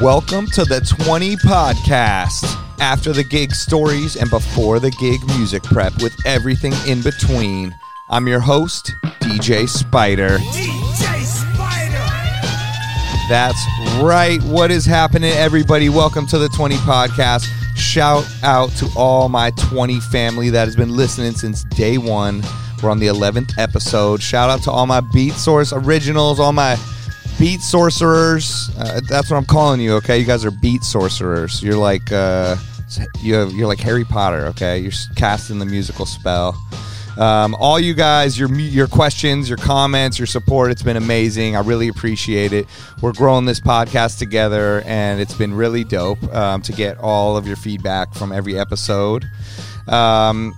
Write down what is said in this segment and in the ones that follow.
Welcome to the 20 podcast. After the gig stories and before the gig music prep with everything in between. I'm your host, DJ Spider. DJ Spider. That's right. What is happening, everybody? Welcome to the 20 podcast. Shout out to all my 20 family that has been listening since day one. We're on the 11th episode. Shout out to all my Beat Source originals, all my beat sorcerers. Uh, that's what I'm calling you. Okay, you guys are beat sorcerers. You're like uh, you have, you're like Harry Potter. Okay, you're casting the musical spell. Um, all you guys, your your questions, your comments, your support, it's been amazing. I really appreciate it. We're growing this podcast together, and it's been really dope um, to get all of your feedback from every episode. Um,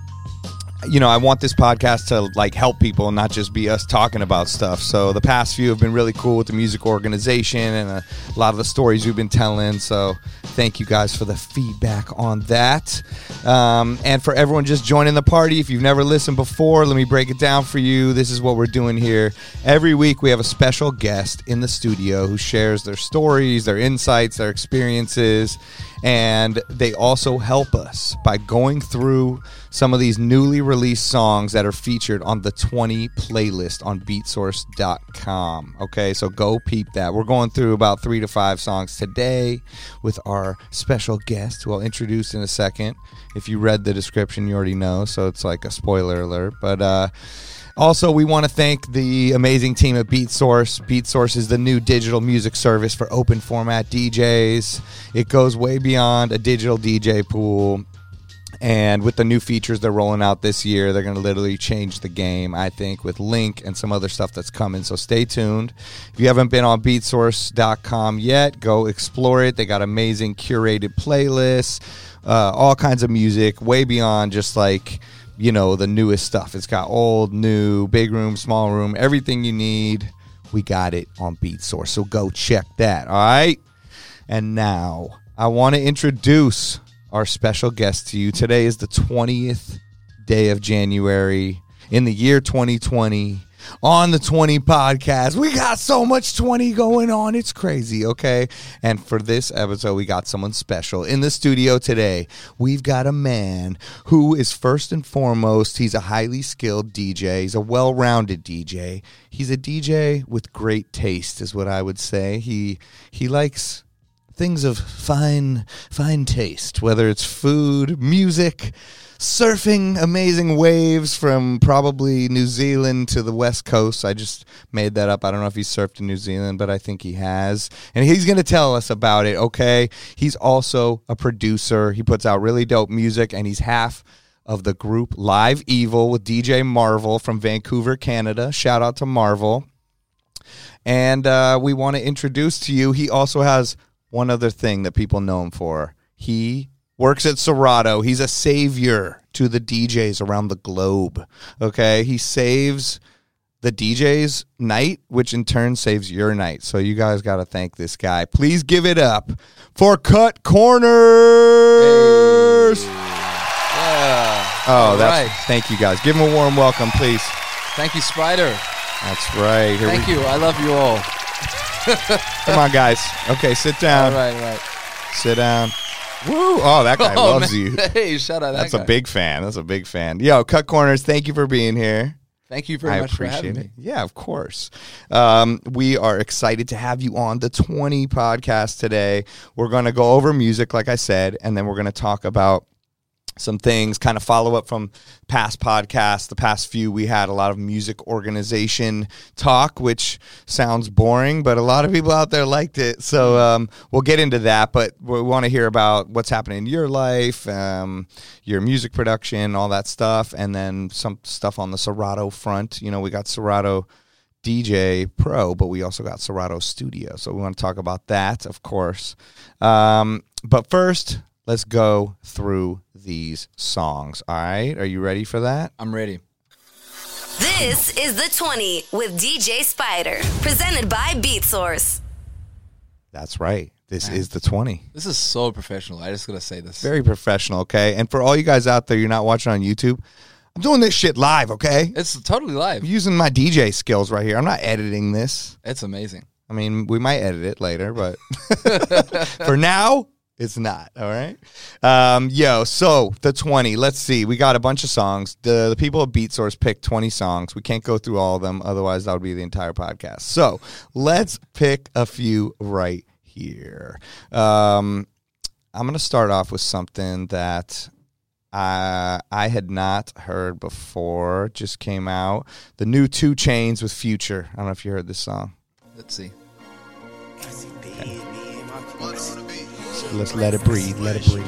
you know, I want this podcast to like help people, and not just be us talking about stuff. So the past few have been really cool with the music organization and a lot of the stories we've been telling. So thank you guys for the feedback on that. Um, and for everyone just joining the party, if you've never listened before, let me break it down for you. This is what we're doing here. Every week we have a special guest in the studio who shares their stories, their insights, their experiences, and they also help us by going through some of these newly released songs that are featured on the 20 playlist on beatsource.com. Okay, so go peep that. We're going through about three to five songs today with our special guest, who I'll introduce in a second. If you read the description, you already know, so it's like a spoiler alert. But, uh, also, we want to thank the amazing team at BeatSource. BeatSource is the new digital music service for open format DJs. It goes way beyond a digital DJ pool. And with the new features they're rolling out this year, they're going to literally change the game, I think, with Link and some other stuff that's coming. So stay tuned. If you haven't been on beatsource.com yet, go explore it. They got amazing curated playlists, uh, all kinds of music, way beyond just like you know the newest stuff. It's got old, new, big room, small room, everything you need. We got it on BeatSource. So go check that. All right. And now I want to introduce our special guest to you. Today is the 20th day of January in the year 2020 on the 20 podcast. We got so much 20 going on. It's crazy, okay? And for this episode, we got someone special in the studio today. We've got a man who is first and foremost, he's a highly skilled DJ. He's a well-rounded DJ. He's a DJ with great taste is what I would say. He he likes things of fine fine taste, whether it's food, music, surfing amazing waves from probably New Zealand to the West Coast. I just made that up. I don't know if he surfed in New Zealand, but I think he has. And he's going to tell us about it, okay? He's also a producer. He puts out really dope music, and he's half of the group Live Evil with DJ Marvel from Vancouver, Canada. Shout out to Marvel. And uh, we want to introduce to you, he also has one other thing that people know him for. He works at Serato. He's a savior to the DJs around the globe. Okay. He saves the DJ's night, which in turn saves your night. So you guys got to thank this guy. Please give it up for Kutcorners. Yeah. Oh, that's right. thank you guys. Give him a warm welcome, please. Thank you, Spider. That's right. Here Thank we, you. I love you all. Come on, guys. Okay, sit down. all right, right. Sit down. Woo! Oh, that guy oh, loves man. you. Hey, shout out. That guy. That's that a big fan. That's a big fan. Yo, Kutcorners, thank you for being here. Thank you very I much for appreciate having it. me. Yeah, of course. Um, we are excited to have you on the 20 podcast today. We're going to go over music, like I said, and then we're going to talk about some things, kind of follow up from past podcasts. The past few, we had a lot of music organization talk, which sounds boring, but a lot of people out there liked it. So um, we'll get into that, but we want to hear about what's happening in your life, um, your music production, all that stuff, and then some stuff on the Serato front. You know, we got Serato. DJ Pro, but we also got Serato Studio. So we want to talk about that, of course. Um, but first, let's go through these songs. All right. Are you ready for that? I'm ready. This is the 20 with DJ Spider, presented by BeatSource. That's right. This is the 20. This is so professional. I just gotta say this. Very professional, okay? And for all you guys out there, you're not watching on YouTube, I'm doing this shit live, okay? It's totally live. I'm using my DJ skills right here. I'm not editing this. It's amazing. I mean, we might edit it later, but for now, it's not. All right. Um, yo, so the 20, let's see. We got a bunch of songs. The, the people at Beat Source picked 20 songs. We can't go through all of them, otherwise, that would be the entire podcast. So let's pick a few right here. Um, I'm going to start off with something that I I had not heard before. Just came out. The new 2 Chainz with Future. I don't know if you heard this song. Let's see. Let's let it breathe. Let it breathe.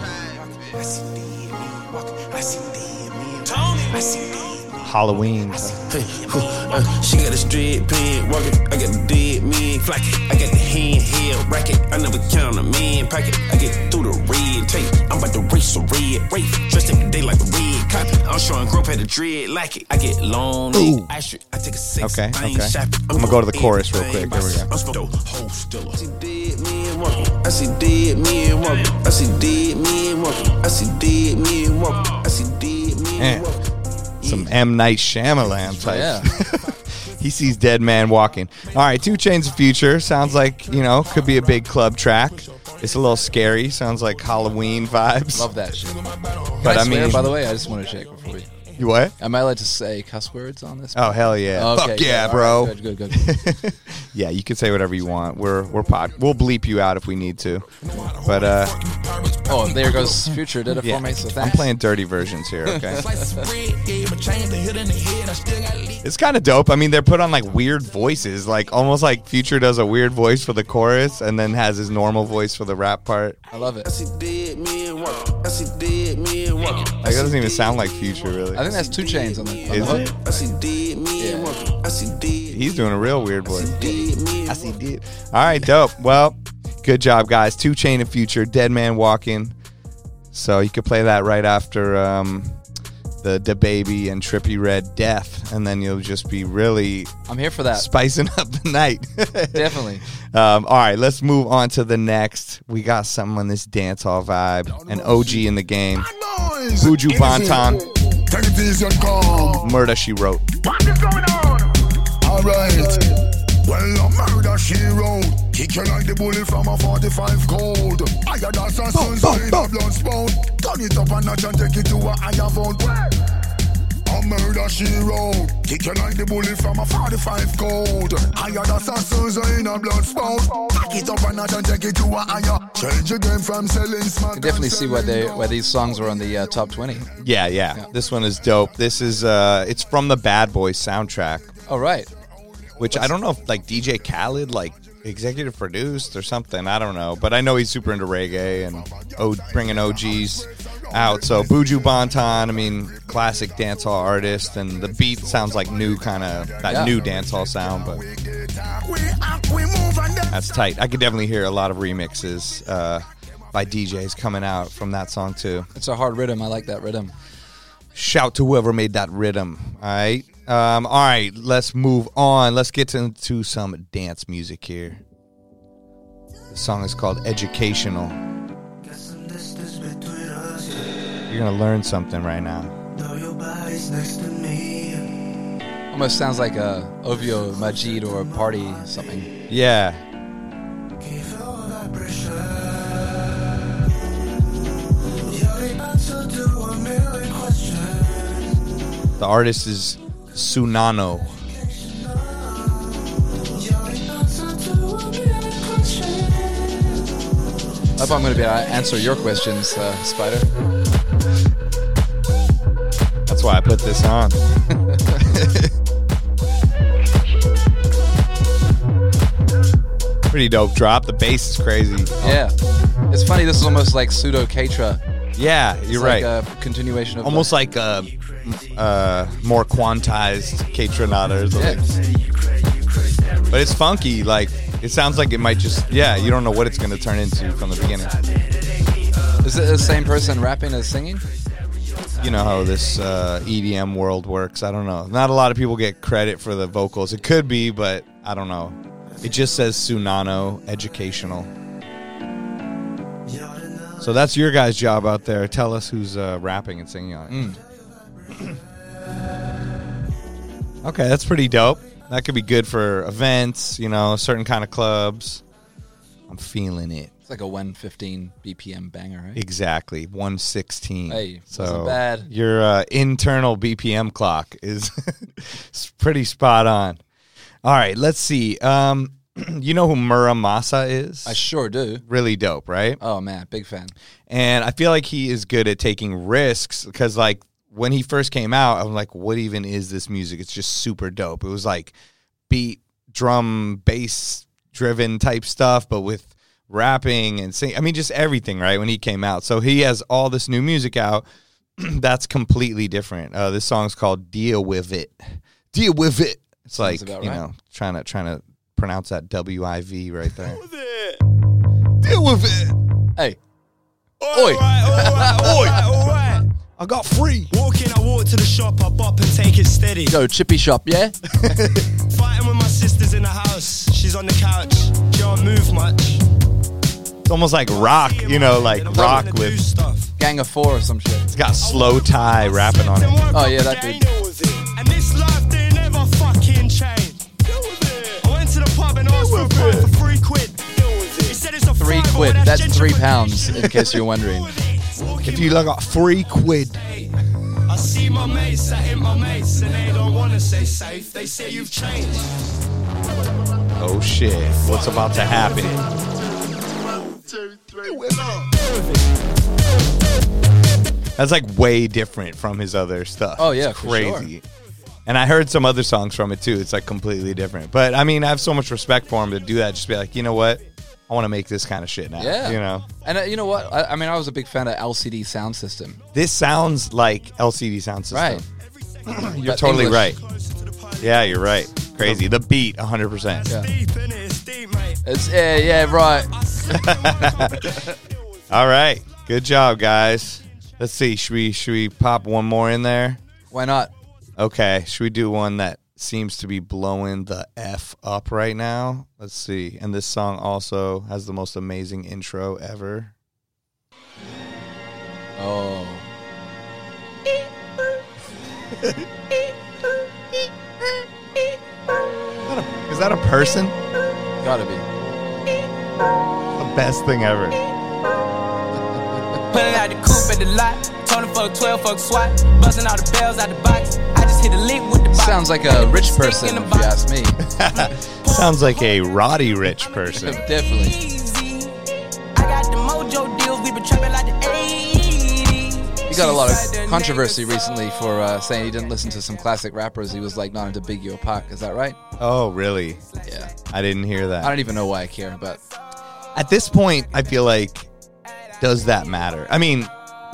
Halloween. Uh, uh, she got a straight pen, walking. I got the dead man flocking. I got the hand held racket. I never count a man pocket. I get through the red tape. I'm about to race a red race. Dressed every day like a red copy. I'm showing growth had a dread like it. I get long, Ooh. I shoot. I take a six. Okay, I ain't okay. shopping. I'm gonna go to the chorus real quick. Here we go. I'm supposed to still. I see dead men walking. I see dead men walking. I see dead men walking. I see dead some M Night Shyamalan type. Yeah. he sees dead man walking. All right, 2 Chainz of Future sounds like you know could be a big club track. It's a little scary. Sounds like Halloween vibes. Love that shit. But I, I swear, mean- by the way, I just want to check before we. You what? Am I allowed to say cuss words on this? Oh hell yeah! Okay, Fuck good. yeah, All bro. right, good, good, good. yeah, you can say whatever you want. We're we're pod. We'll bleep you out if we need to. But uh, oh, there goes Future. Did it yeah, for me, so I'm playing dirty versions here. Okay. It's kind of dope. I mean, they're put on like weird voices, like almost like Future does a weird voice for the chorus and then has his normal voice for the rap part. I love it. I see dead men walking. I see dead men walking. Like, that doesn't even sound like Future, really. I think that's 2 Chainz on the, on the hook. it? I see dead men Yeah. walking. I see dead. He's doing a real weird voice. dead men. I see did. All right, dope. Well, good job, guys. Two Chain of Future, Dead Man Walking. So you could play that right after um, the DaBaby and Trippie Redd Death, and then you'll just be really I'm here for that. spicing up the night. Definitely. Um, all right, let's move on to the next. We got something on this dance hall vibe. An OG in the game. Buju Banton. Take it easy and calm. Murder She Wrote. What is going on? Alright. Well, a murder she wrote. Kick you like the bullet from a 45 cold. I got assassins in a blood spout. Turn it up a notch and take it to a higher vote. A murder she wrote. Kick you like the bullet from a 45 cold. I got assassins in a blood spout. Back it up a notch and take it to a higher. Change your game from selling smack. I can definitely see why they why these songs are on the uh, top 20. Yeah, yeah, This one is dope. This is uh it's from the Bad Boys soundtrack. Oh, right. which I don't know if like DJ Khaled like executive produced or something. I don't know, but I know he's super into reggae and o- bringing OGs out. So Buju Banton, I mean, classic dancehall artist, and the beat sounds like new kind of that Yeah. new dancehall sound, but We act, we move and then that's tight. I could definitely hear a lot of remixes uh, by DJs coming out from that song too. It's a hard rhythm. I like that rhythm. Shout to whoever made that rhythm. All right. Um, all right. Let's move on. Let's get into some dance music here. The song is called Educational. You're going to learn something right now. Almost sounds like a OVO Majid or a party something. Yeah. The artist is Sunano. I hope I'm going to be able to answer your questions, uh, Spider. That's why I put this on. Pretty dope drop. The bass is crazy. Yeah. It's funny. This is almost like pseudo Katra. Yeah, you're like right. a continuation of Almost like a uh, more quantized Kaytranada or Yeah. But it's funky. Like it sounds like it might just yeah. You don't know what it's going to turn into from the beginning. Is it the same person rapping as singing? You know how this uh, EDM world works. I don't know. Not a lot of people get credit for the vocals. It could be, but I don't know. It just says Sunano Educational. So that's your guys' job out there. Tell us who's uh, rapping and singing on it. Okay, that's pretty dope. That could be good for events, you know, certain kind of clubs. I'm feeling it. It's like a 115 BPM banger, right? Exactly, 116. Hey, so bad. Your uh, internal BPM clock is is pretty spot on. All right, let's see. Um, you know who Mura Masa is? I sure do. really dope, right? Oh man, big fan. And I feel like he is good at taking risks because, like, when he first came out, I'm like, what even is this music? It's just super dope. It was like beat, drum, bass driven type stuff, but with rapping and sing. I mean, just everything, right? When he came out. So he has all this new music out that's completely different. Uh, this song's called Deal With It. Deal With It. It's like, you right. know, trying to, trying to pronounce that W I V right there. Deal with it. Deal with it. Hey, Oi, oi. I got free. Walk in, I walk to the shop, I bop and take it steady. go chippy shop, yeah. Fighting with my sisters in the house. She's on the couch. She don't move much. It's almost like rock, you know, like rock with. Gang of four or some shit. It's got slowthai rapping on it. Oh, yeah, that dude. And this life they never fucking change. I went to the pub and asked for a pint for three quid. He said it's a Three fiver, quid. well, That's three pounds, in case you're wondering. If you got free quid, I see my mates, I hit my mates, and they don't wanna say safe. They say you've changed. oh shit, what's about to happen? That's like way different from his other stuff. Oh, yeah, It's for crazy. And I heard some other songs from it too. It's like completely different. But I mean, I have so much respect for him to do that. Just be like, you know what? I want to make this kind of shit now. Yeah. You know, And uh, you know what? I, I mean, I was a big fan of LCD Sound System. this sounds like LCD sound system. Right. You're But totally English. right. Yeah, you're right. Crazy. The beat, 100%. Yeah. Deep in it, it's. It's yeah, yeah, right. All right. Good job, guys. Let's see. Should we should we pop one more in there? Why not? Okay. Should we do one that seems to be blowing the F up right now? Let's see. And this song also has the most amazing intro ever. Oh, Is that a person? gotta be. The best thing ever. Pulling out the coupe at the lot. Told him fuck 12, fuck SWAT. Busting all the bells out the box. I just hit a lick with the box. Sounds like a rich person, if you ask me. Sounds like a Roddy rich person. Definitely. I got the mojo deals. We been trapping like the 80s. He got a lot of controversy recently for uh, saying he didn't listen to some classic rappers. He was like not into Biggie or Pac. Is that right? Oh, really? Yeah. I didn't hear that. I don't even know why I care, but At this point, I feel like, does that matter? I mean,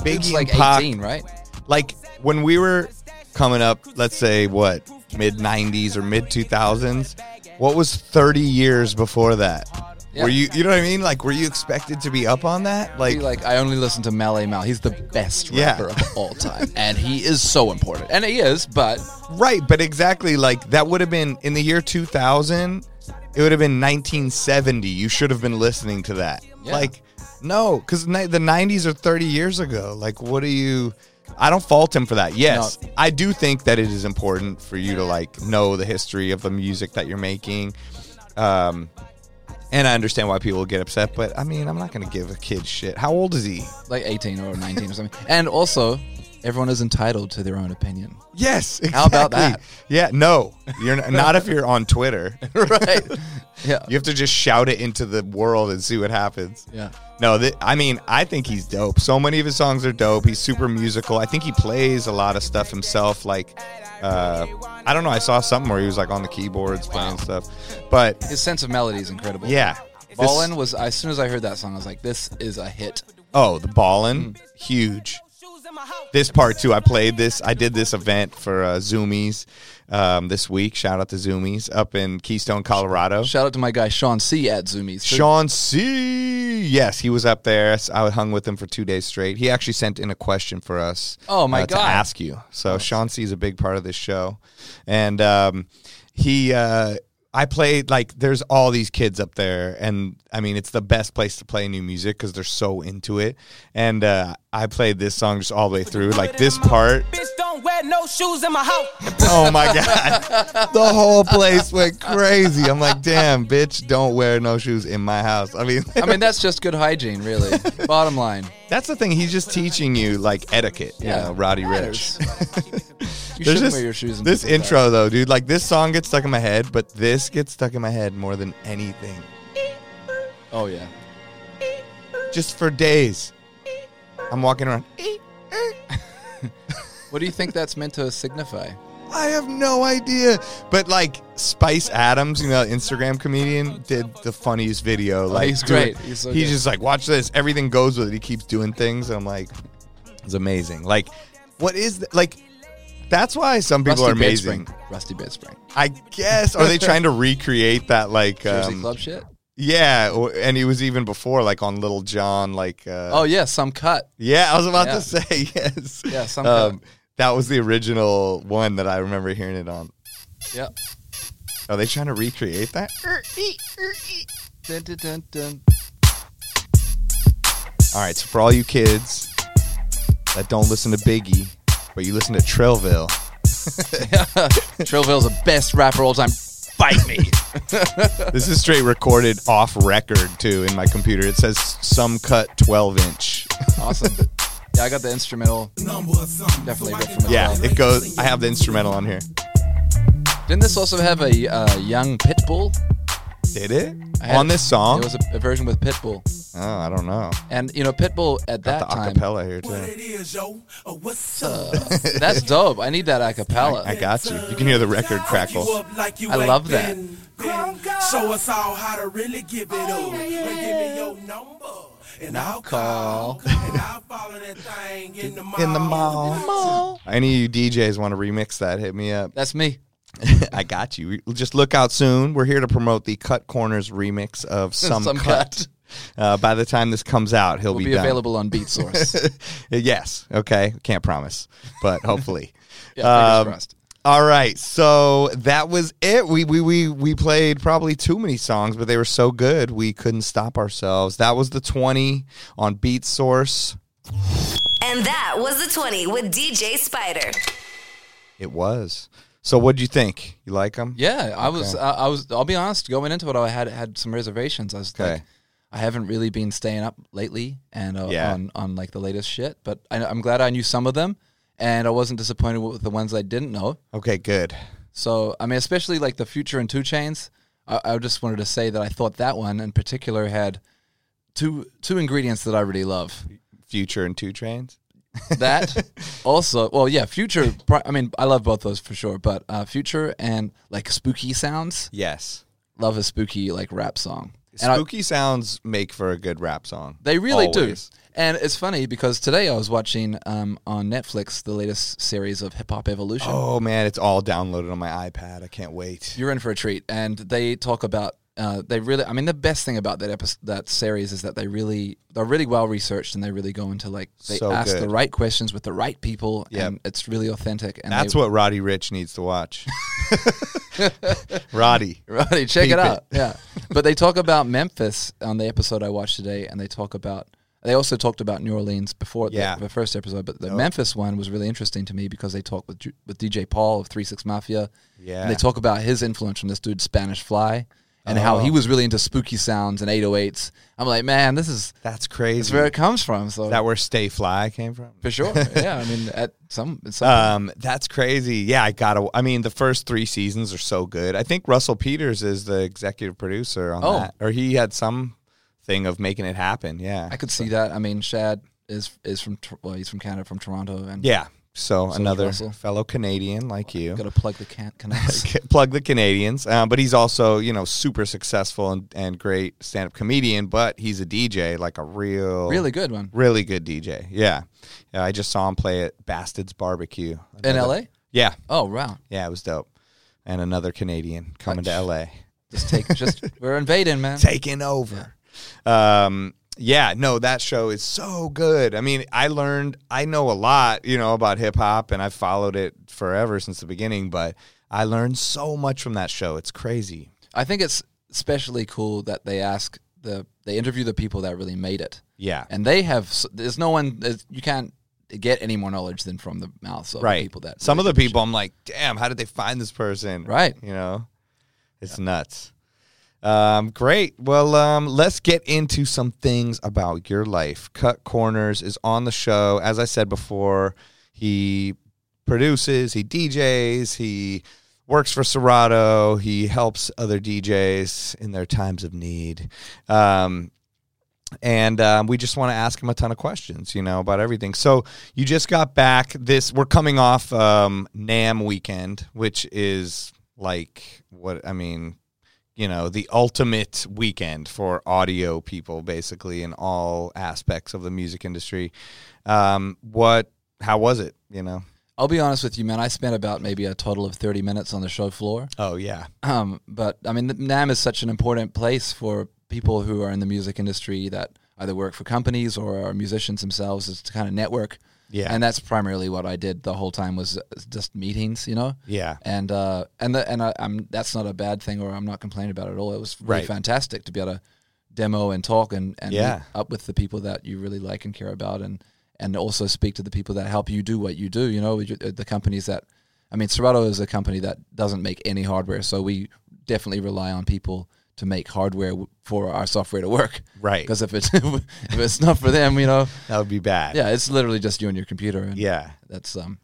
Biggie like and Pac, 18, right? like when we were coming up, let's say what mid '90s or mid 2000s, what was 30 years before that? Yeah. Were you, you know what I mean? Like, were you expected to be up on that? Like, like, I only listen to Melle Mel. He's the best Yeah. rapper of all time, and he is so important, and he is. But right? But exactly, like that would have been in the year 2000. It would have been 1970. You should have been listening to that. Yeah. Like, no, because ni- the 90s are 30 years ago. Like, what do you? I don't fault him for that. Yes, No. I do think that it is important for you to like know the history of the music that you're making. Um, and I understand why people get upset, but I mean, I'm not going to give a kid shit. How old is he? like 18 or 19 or something. And also, everyone is entitled to their own opinion. Yes. Exactly. How about that? Yeah. No, you're n- not if you're on Twitter. right. Yeah. You have to just shout it into the world and see what happens. Yeah. No, th- I mean, I think he's dope. So many of his songs are dope. He's super musical. I think he plays a lot of stuff himself. Like, uh, I don't know. I saw something where he was like on the keyboards playing stuff. But His sense of melody is incredible. yeah, this- Ballin was as soon as I heard that song, I was like, "This is a hit." Oh, the ballin', huge. This part too. I played this. I did this event for uh, Zoomies um, this week. Shout out to Zoomies up in Keystone, Colorado. Shout out to my guy Sean C at Zoomies. Sean C. Yes, he was up there. I hung with him for two days straight. He actually sent in a question for us. Oh, my uh, to God. ask you. So Sean C. is a big part of this show, and um, he. Uh, I played like there's all these kids up there, and I mean it's the best place to play new music because they're so into it. And uh, I played this song just all the way through. Like this part, Bitch, don't wear no shoes in my house. Oh my god, the whole place went crazy. I'm like, damn, bitch, don't wear no shoes in my house. I mean, I mean, that's just good hygiene, really. Bottom line. that's the thing. He's just teaching you like etiquette. You Yeah. know, Roddy Ricch. You There's just- wear your shoes this intro though, dude. Like this song gets stuck in my head, but this gets stuck in my head more than anything. Oh, yeah. Just for days, I'm walking around. What do you think that's meant to signify? I have no idea. But like Spice Adams, you know, Instagram comedian, did the funniest video. Oh, like Oh, he's doing- great. He's so he's just like, watch this. Everything goes with it. He keeps doing things. I'm like, it's amazing. Like, what is th- like? That's why some people Rusty are amazing. Bedspring. Rusty Bedspring. I guess. Are they trying to recreate that? Like, Jersey um, Club shit? yeah. And he was even before, like on Lil Jon. Like, uh, Oh, yeah, some cut. yeah. I was about Yeah. to say yes. Yeah, some Um, that was the original one that I remember hearing it on. Yeah. Are they trying to recreate that? Dun, dun, dun, dun. All right, so for all you kids that don't listen to Biggie, but you listen to Trillville, Trillville's the best rapper all time. Fight me. this is straight recorded off record too in my computer. It says some cut 12 inch. awesome. Yeah, I got the instrumental. Definitely ripped from it. Yeah, it goes. I have the instrumental on here. Didn't this also have a uh, young Pitbull? Did it I on this song? It was a, a version with Pitbull, oh, I don't know. and you know Pitbull at that Got the time. acapella here What too. it is, yo? Uh, what's Uh, that's dope. I need that acapella. I got you. You can hear the record crackle. I love that. Show us all how to really give it up. Well, give me your number. And I'll call. and I'll follow that thing in the mall. In the mall. Any of you DJs want to remix that? Hit me up. That's me. I got you. Just look out soon. We're here to promote the Kutcorners remix of Some, Some Cut. Uh, by the time this comes out, he'll Will be, be available on Beat Source. yes. Okay. Can't promise, but hopefully. yeah, fingers Um, crossed. All right, so that was it. We, we we we played probably too many songs, but they were so good we couldn't stop ourselves. That was the twenty on Beat Source. And that was the 20 with DJ Spider. It was. So, what'd you think? You like them? Yeah, I was. I I was. I'll be honest. Going into it, I had had some reservations. I was Okay. like, I haven't really been staying up lately, and uh, Yeah. on on like the latest shit. But I, I'm glad I knew some of them, and I wasn't disappointed with the ones I didn't know. Okay, good. So I mean, especially like the Future and 2 Chainz. I, I just wanted to say that I thought that one in particular had two two ingredients that I really love. Future and Two Trains. That also, well, yeah, Future. I mean, I love both those for sure. But uh, Future and like spooky sounds. Yes. Love a spooky like rap song. And I- Spooky sounds make for a good rap song. They really Always. do. And it's funny because today I was watching um, on Netflix the latest series of Hip Hop Evolution. Oh man, it's all downloaded on my iPad. I can't wait. You're in for a treat. And they talk about uh, they really. I mean, the best thing about that episode, that series is that they really they're really well researched and they really go into like they So ask good. the right questions with the right people. Yep. and it's really authentic. And That's they, what Roddy Ricch needs to watch. Roddy. Right, check Peep it it. out. Yeah, but they talk about Memphis on the episode I watched today, and they talk about. They also talked about New Orleans before the- Yeah. the, first episode, but the Memphis one was really interesting to me because they talk with Ju- with DJ Paul of Three Six Mafia. Yeah. and they talk about his influence from this dude Spanish Fly, and how Oh. he was really into spooky sounds and 808s. I'm like, man, this is That's crazy. this is where it comes from. So Is that where Stay Fly came from? for sure, yeah. I mean, at some, at some Um, that's crazy. Yeah, I gotta. I mean, the first three seasons are so good. I think Russell Peters is the executive producer on Oh. that, or he had some thing of making it happen. Yeah, I could see that. I mean, Shad is is from well, he's from Canada, from Toronto, and Yeah. So, another Russell. fellow Canadian like you. got to plug the can-. Plug the Canadians, uh, but he's also you know super successful and, and great stand up comedian. But he's a DJ, like a real, really good one. really good DJ. Yeah, yeah. I just saw him play at Bastards Barbecue In Another- LA? Yeah, Oh, wow. yeah, it was dope. And another Canadian coming to LA. Just take, just, we're invading, man. taking over. Um, yeah, no, that show is so good. I mean, I learned, I know a lot, you know, about hip hop, and I've followed it forever since the beginning. But I learned so much from that show. It's crazy. I think it's especially cool that they ask the, they interview the people that really made it. Yeah, And they have, there's no one, there's- you can't get any more knowledge than from the mouths of right. the people that Some of the people, I'm like, damn, how did they find this person? Right. You know, it's nuts. Um, great. Well, um, let's get into some things about your life. Kutcorners is on the show. As I said before, he produces, he DJs, he works for Serato, he helps other DJs in their times of need. Um, and um, we just want to ask him a ton of questions, you know, about everything. So you just got back. This we're coming off um, NAMM weekend, which is like what I mean, you know, the ultimate weekend for audio people, basically in all aspects of the music industry. Um, what? How was it? You know? I'll be honest with you, man. I spent about maybe a total of 30 minutes on the show floor. Oh yeah, Um, but I mean, NAMM is such an important place for people who are in the music industry that either work for companies or are musicians themselves is to kind of network. Yeah. and that's primarily what I did the whole time was just meetings, you know. yeah, And uh, and the, and I, I'm that's not a bad thing, or I'm not complaining about it at all. It was really Right. fantastic to be able to demo and talk and and Yeah. meet up with the people that you really like and care about, and and also speak to the people that help you do what you do. You know, the companies that, I mean, Serato is a company that doesn't make any hardware, so we definitely rely on people to make hardware for our software to work. Right. Because if it's if it's not for them, you know, that would be bad. yeah, it's literally just you and your computer. And yeah. that's um.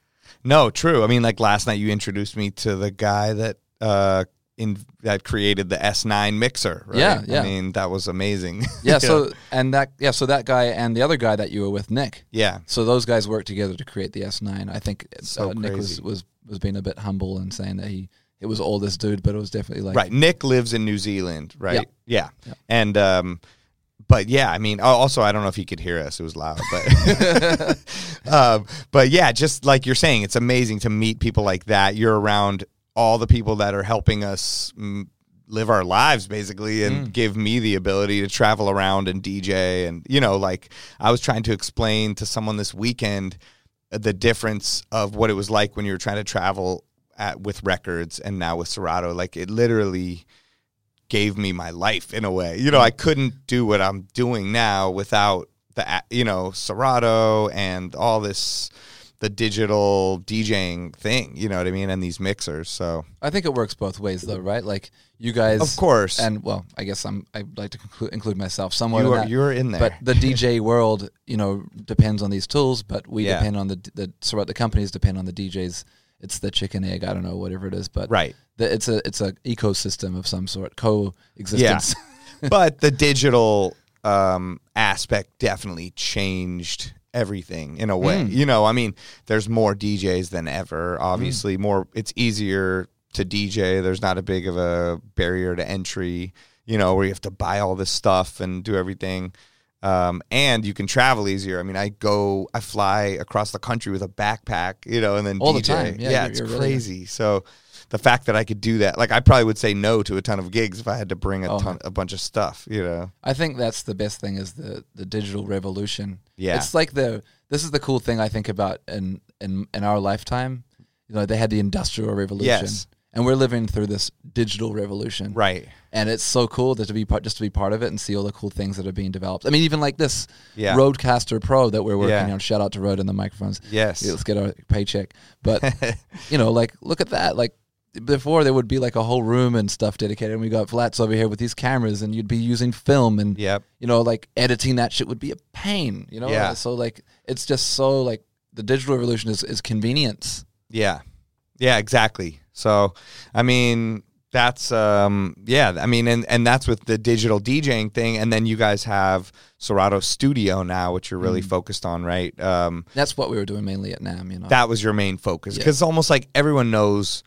No, true. I mean, like last night, you introduced me to the guy that uh in that created the S9 mixer. Right? Yeah, yeah. I mean, that was amazing. Yeah. So and that yeah. So that guy and the other guy that you were with, Nick. yeah, So those guys worked together to create the S9. I think So uh, Nick was, was was being a bit humble and saying that he it was all this dude, but it was definitely like right. Nick lives in New Zealand, right? Yeah, and um, but yeah, I mean, also I don't know if he could hear us; it was loud, but um, but yeah, just like you're saying, it's amazing to meet people like that. You're around all the people that are helping us. Mm, live our lives basically and give me the ability to travel around and DJ and you know like I was trying to explain to someone this weekend the difference of what it was like when you were trying to travel at, with records and now with Serato. Like it literally gave me my life in a way. You know, I couldn't do what I'm doing now without the you know Serato and all this the digital DJing thing. You know what I mean? And these mixers. So I think it works both ways though, right? Like you guys, Of course. and well, I guess I'm I'd like to conclu- include myself somewhat. You in are- that. you're in there. but the DJ world, you know, depends on these tools, but we Yeah. depend on the the the companies depend on the DJs. It's the chicken egg, I don't know, whatever it is, but Right. the, it's a it's a ecosystem of some sort, coexistence. Yeah. but the digital um, aspect definitely changed everything in a way. You know, I mean, there's more DJs than ever. Obviously, more. It's easier to DJ. There's not a big of a barrier to entry. You know, where you have to buy all this stuff and do everything. Um, and you can travel easier. I mean, I go, I fly across the country with a backpack, you know, and then All the time. Yeah, you're- it's you're really- crazy. So the fact that I could do that, like, I probably would say no to a ton of gigs if I had to bring a Oh. ton, a bunch of stuff, you know. I think that's the best thing is the the digital revolution. Yeah. it's like the this is the cool thing I think about in in in our lifetime. You know, they had the industrial revolution, Yes. And we're living through this digital revolution, Right. And it's so cool that to be part, just to be part of it and see all the cool things that are being developed. I mean, even like this Yeah. RODECaster Pro that we're working Yeah. on. Shout out to Rode and the microphones. Yes. Let's get our paycheck. But you know, like look at that. Like before, there would be like a whole room and stuff dedicated, and we got flats over here with these cameras, and you'd be using film, and Yep. you know, like editing that shit would be a pain. You know, Yeah. So like, it's just so like the digital revolution is is convenience. Yeah. Yeah, exactly. So, I mean, that's um yeah, I mean and and that's with the digital DJing thing and then you guys have Serato Studio now which you're really focused on, right? Um That's what we were doing mainly at NAMM. You know, that was your main focus Yeah. cuz it's almost like everyone knows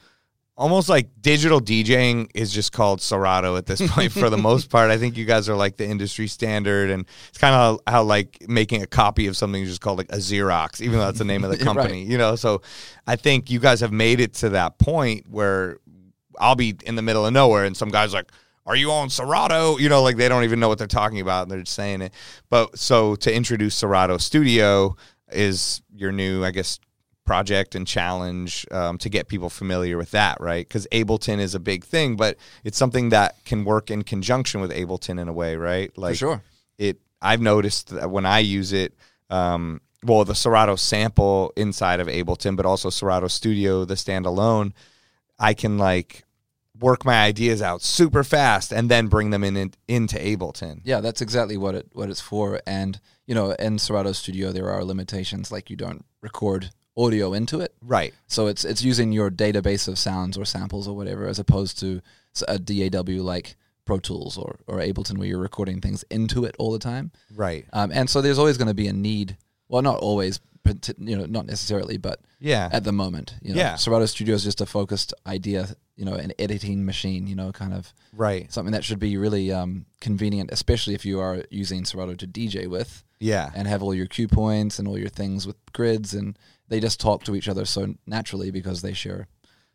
almost like digital DJing is just called Serato at this point for the most part. I think you guys are like the industry standard and it's kind of how, how like making a copy of something is just called like a Xerox even though that's the name of the Right. company, you know. So I think you guys have made it to that point where I'll be in the middle of nowhere and some guy's like, Are you on Serato? You know, like they don't even know what they're talking about and they're just saying it. But so to introduce Serato Studio is your new, I guess, project and challenge um, to get people familiar with that, right? Because Ableton is a big thing, but it's something that can work in conjunction with Ableton in a way, right? Like sure. it. I've noticed that when I use it, um, well, the Serato sample inside of Ableton, but also Serato Studio, the standalone, I can like work my ideas out super fast and then bring them in, in into Ableton. Yeah, that's exactly what it what it's for. And you know, in Serato Studio, there are limitations like you don't record audio into it, Right. so it's it's using your database of sounds or samples or whatever, as opposed to a DAW like Pro Tools or or Ableton, where you're recording things into it all the time. Right. Um, and so there's always going to be a need. Well, not always, but you know, not necessarily, but Yeah. at the moment, you know, Yeah. Serato Studio is just a focused idea, you know, an editing machine, you know, kind of right. something that should be really um, convenient, especially if you are using Serato to DJ with Yeah. and have all your cue points and all your things with grids, and they just talk to each other so naturally because they share,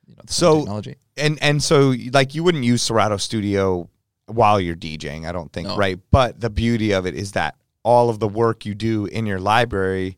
you know, the same So- technology. and and so like you wouldn't use Serato Studio while you're DJing, I don't think, No. right? But the beauty of it is that all of the work you do in your library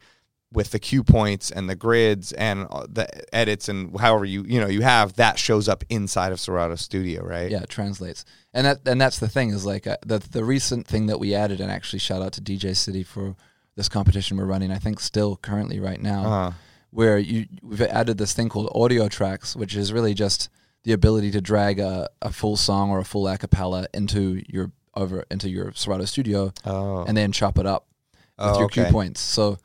with the cue points and the grids and uh, the edits and however you you know you have that shows up inside of Serato Studio, right? Yeah, it translates, and that and that's the thing is like uh, the the recent thing that we added, and actually shout out to DJ City for this competition we're running. I think still currently right now, Uh-huh. where you we've added this thing called audio tracks, which is really just the ability to drag a, a full song or a full a cappella into your over into your Serato Studio, Oh. and then chop it up with Oh, your cue points. So.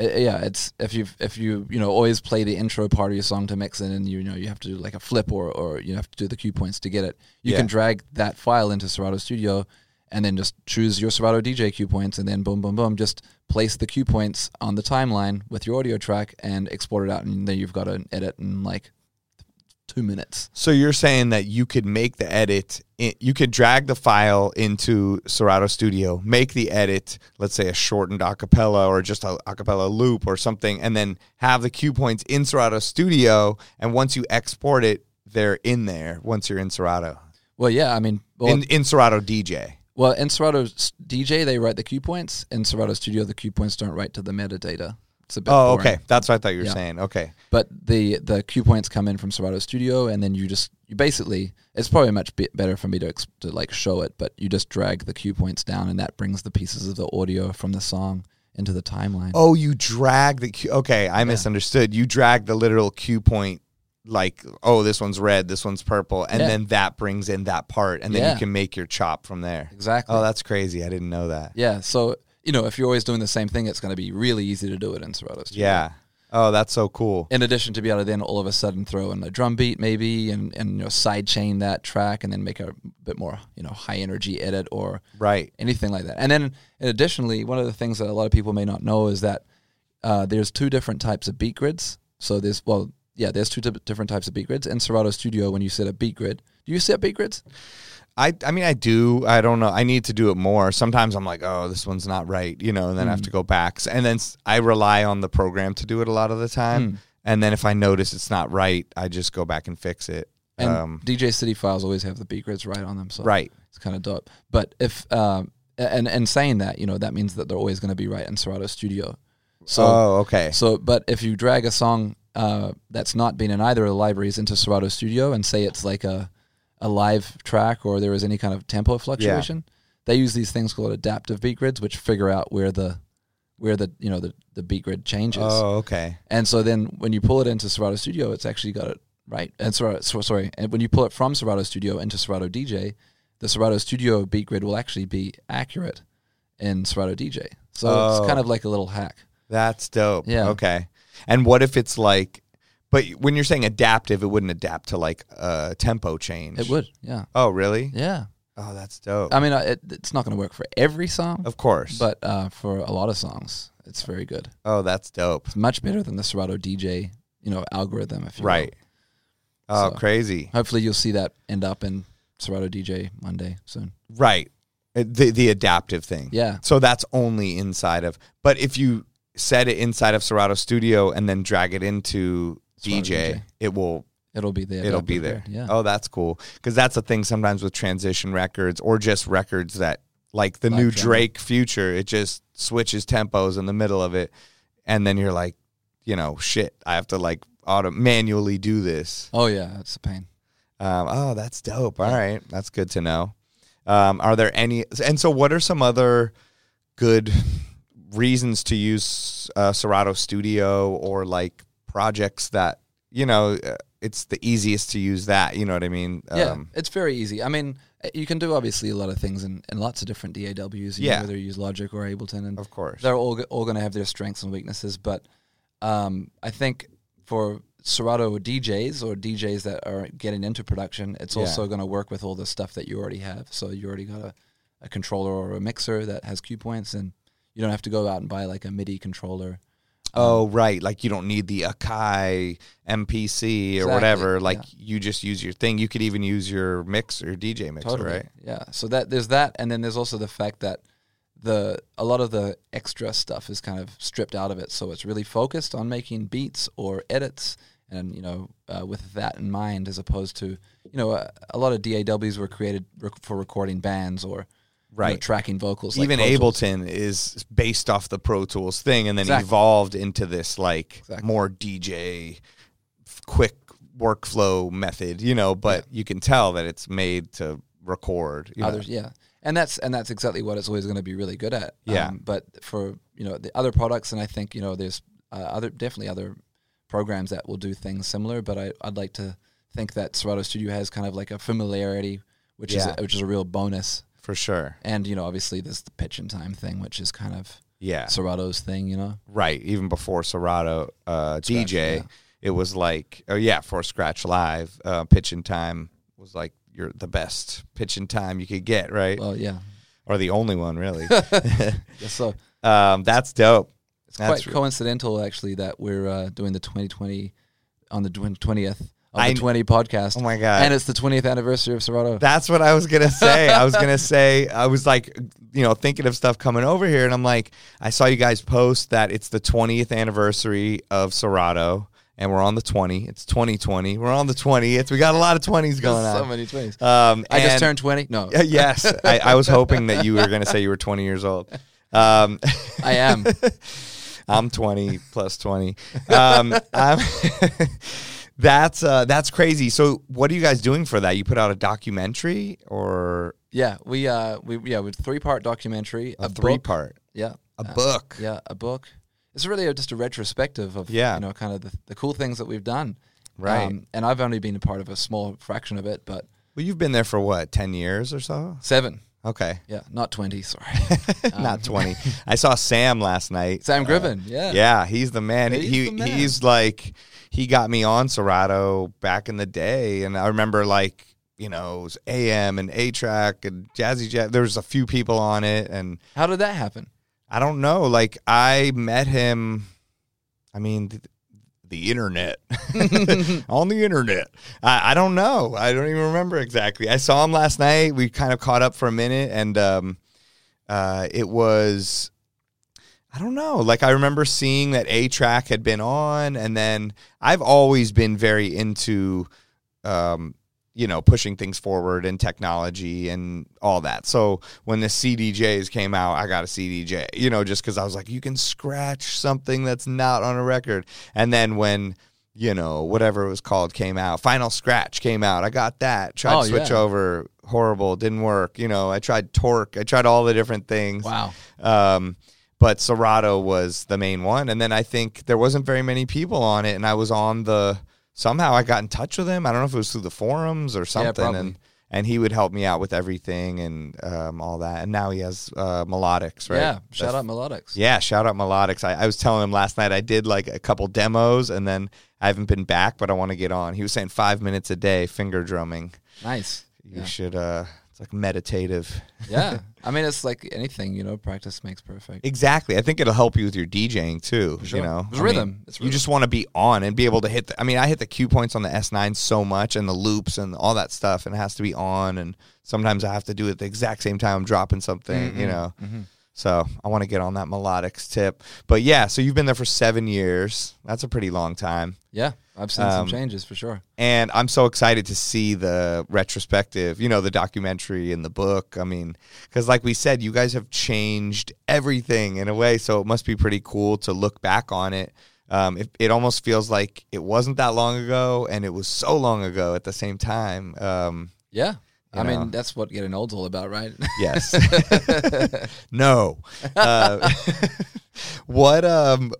Uh, yeah, it's if you if you you know always play the intro part of your song to mix it, and you know you have to do like a flip or or you have to do the cue points to get it. You Yeah. can drag that file into Serato Studio, and then just choose your Serato DJ cue points, and then boom boom boom, just place the cue points on the timeline with your audio track and export it out, and then you've got an edit and like two minutes. So you're saying that you could make the edit, you could drag the file into Serato Studio, make the edit, let's say a shortened acapella or just a acapella loop or something, and then have the cue points in Serato Studio. And once you export it, they're in there once you're in Serato. Well, yeah, I mean, well, in, in Serato DJ. well, in Serato DJ they write the cue points. In Serato Studio, the cue points don't write to the metadata. It's a bit Oh, boring. okay. That's what I thought you were Yeah. saying. Okay. but the the cue points come in from Serato Studio, and then you just you basically it's probably much bit better for me to ex- to like show it, but you just drag the cue points down, and that brings the pieces of the audio from the song into the timeline. Oh, you drag the cue. Okay, I misunderstood. You drag the literal cue point, like, oh, this one's red, this one's purple, and Yeah. then that brings in that part, and then Yeah. you can make your chop from there. exactly. Oh, that's crazy. I didn't know that. yeah. So you know, if you're always doing the same thing, it's going to be really easy to do it in Serato Studio. Yeah. Oh, that's so cool. In addition to be able to then all of a sudden throw in a drum beat maybe and, and you know side chain that track and then make a bit more you know high energy edit or Right. anything like that. And then additionally, one of the things that a lot of people may not know is that uh, there's two different types of beat grids. So there's well, yeah, there's two di- different types of beat grids. In Serato Studio, when you set a beat grid, do you set beat grids? I, I mean, I do. I don't know. I need to do it more. Sometimes I'm like, oh, this one's not right, you know, and then I have to go back. And then I rely on the program to do it a lot of the time. And then if I notice it's not right, I just go back and fix it. And Um, DJ City files always have the beat grids right on them. So right. it's kind of dope. But if um, and and saying that, you know, that means that they're always going to be right in Serato Studio. So oh, okay. So, but if you drag a song uh, that's not been in either of the libraries into Serato Studio and say it's like a a live track or there was any kind of tempo fluctuation, they use these things called adaptive beat grids, which figure out where the where the you know the, the beat grid changes. Oh, okay. And so then when you pull it into Serato Studio, it's actually got it right. And Serato, so, sorry, and when you pull it from Serato Studio into Serato DJ, the Serato Studio beat grid will actually be accurate in Serato DJ. So Oh. it's kind oh. of like a little hack. That's dope. Yeah. Okay. And what if it's like, but when you're saying adaptive, it wouldn't adapt to like a tempo change. It would, yeah, Oh, really? yeah. Oh, that's dope. I mean, uh, it, it's not going to work for every song, of course. but uh, for a lot of songs, it's very good. oh, that's dope. It's much better than the Serato DJ, you know, algorithm. If you will. Right. Oh, So- crazy. Hopefully, you'll see that end up in Serato DJ Monday soon. Right. Uh, The the adaptive thing. Yeah. So that's only inside of. But if you set it inside of Serato Studio and then drag it into DJ, DJ. it will It'll be there. it'll be there. Yeah. Oh, that's cool. Because that's the thing sometimes with transition records or just records that like the Live new. Drake future, it just switches tempos in the middle of it, and then you're like, you know, shit, I have to like auto manually do this. Oh yeah, it's a pain. Um, oh, that's dope. All right, that's good to know. Um, are there any? And so, what are some other good reasons to use uh, Serato Studio or like projects that you know uh, it's the easiest to use that. You know what I mean? Yeah, Um, it's very easy. I mean, uh, you can do obviously a lot of things in, in lots of different DAWs. You Yeah. know, whether you use Logic or Ableton, and Of course. they're all all going to have their strengths and weaknesses. But um, I think for Serato DJs or DJs that are getting into production, it's Yeah. also going to work with all the stuff that you already have. So you already got a, a controller or a mixer that has cue points, and you don't have to go out and buy like a MIDI controller. Oh, right. Like you don't need the Akai MPC or Exactly, whatever. Like yeah. you just use your thing. You could even use your mix or DJ mixer, Totally. right? Yeah. So that there's that, and then there's also the fact that the a lot of the extra stuff is kind of stripped out of it. So it's really focused on making beats or edits, and you know, uh, with that in mind, as opposed to you know, a, a lot of DAWs were created rec- for recording bands or you know, Right. tracking vocals. even Tools. Ableton is based off the Pro Tools thing, and then Exactly. evolved into this like Exactly. more DJ quick workflow method, you know. But you can tell that it's made to record. Know? others yeah and that's and that's exactly what it's always going to be really good at Yeah. um, but for you know the other products and i think you know there's uh, other definitely other programs that will do things similar but I, i'd like to think that serato studio has kind of like a familiarity which Yeah. is a, which is a real bonus for sure. and you know obviously there's the pitch and time thing which is kind of Yeah, serato's thing you know right. Even before Serato uh, Scratch, DJ, yeah. it was like, oh yeah, for Scratch Live, uh, pitch and time was like you're the best pitch and time you could get, right? well yeah or the only one, really. Yeah, so um, that's dope. It's That's quite re- coincidental, actually, that we're uh, doing the 2020 on the twentieth of I- the 20 podcast. Oh my God. And it's the 20th anniversary of Serato. That's what I was gonna say. I was gonna say I was like, you know, thinking of stuff coming over here, and I'm like, I saw you guys post that it's the 20th anniversary of Serato, and we're on the 20. It's 2020. We're on the 20th. We got a lot of 20s going on. so many 20s. Um, I just turned 20. No, Uh, yes, I, I was hoping that you were gonna say you were 20 years old. Um, I am. I'm 20 plus 20. Um, I'm that's uh, that's crazy. So, what are you guys doing for that? You put out a documentary or Yeah, we uh we yeah with three part documentary, a, a, three part? yeah, A uh, book. yeah, a book. It's really a, just a retrospective of Yeah. you know kind of the, the cool things that we've done. Um, Right. and I've only been a part of a small fraction of it, but Well, you've been there for what, 10 years or so? seven. Okay. Yeah, not 20. Sorry. Not 20. I saw Sam last night. Sam Uh, Gribben. Yeah. yeah, he's the man. He's he the man. he's like he got me on Serato back in the day and I remember like, you know, it was AM and A-Trak and Jazzy Jazz. There was a few people on it and How did that happen? I don't know. Like I met him. I mean, the, the internet on the internet. I, I don't know. I don't even remember exactly. I saw him last night. We kind of caught up for a minute, and um, uh, it was. I don't know. Like I remember seeing that A-Trak had been on, and then I've always been very into, um, you know, pushing things forward and technology and all that. So when the CDJs came out, I got a CDJ, you know, just because I was like, you can scratch something that's not on a record. And then when you know whatever it was called came out, Final Scratch came out, I got that. Tried Oh, to switch yeah. over, horrible, didn't work. You know, I tried Torq, I tried all the different things. Wow. Um, but Serato was the main one, and then I think there wasn't very many people on it, and I was on the. Somehow I got in touch with him. I don't know if it was through the forums or something, probably. and and he would help me out with everything and um, all that. And now he has uh, melodics, right? Yeah. Shout That's- out Melodics. Yeah, shout out melodics. I, I was telling him last night I did like a couple demos, and then I haven't been back, but I want to get on. He was saying five minutes a day finger drumming. Nice. You Yeah. should. uh like meditative. yeah. I mean, it's like anything, you know, practice makes perfect. Exactly. I think it'll help you with your DJing too. sure. You know, It's I rhythm. mean, It's You just want to be on and be able to hit. The, I mean, I hit the cue points on the S9 so much and the loops and all that stuff, and it has to be on. And sometimes I have to do it at the exact same time I'm dropping something. Mm-hmm. You know. So I want to get on that melodics tip. But yeah, so you've been there for seven years. That's a pretty long time. Yeah. I've seen Um, some changes for sure. And I'm so excited to see the retrospective, you know, the documentary and the book. I mean, because like we said, you guys have changed everything in a way. So it must be pretty cool to look back on it. Um, it, it almost feels like it wasn't that long ago and it was so long ago at the same time. Um, Yeah. I know. mean, that's what getting old's all about, right? yes. no. Uh, what um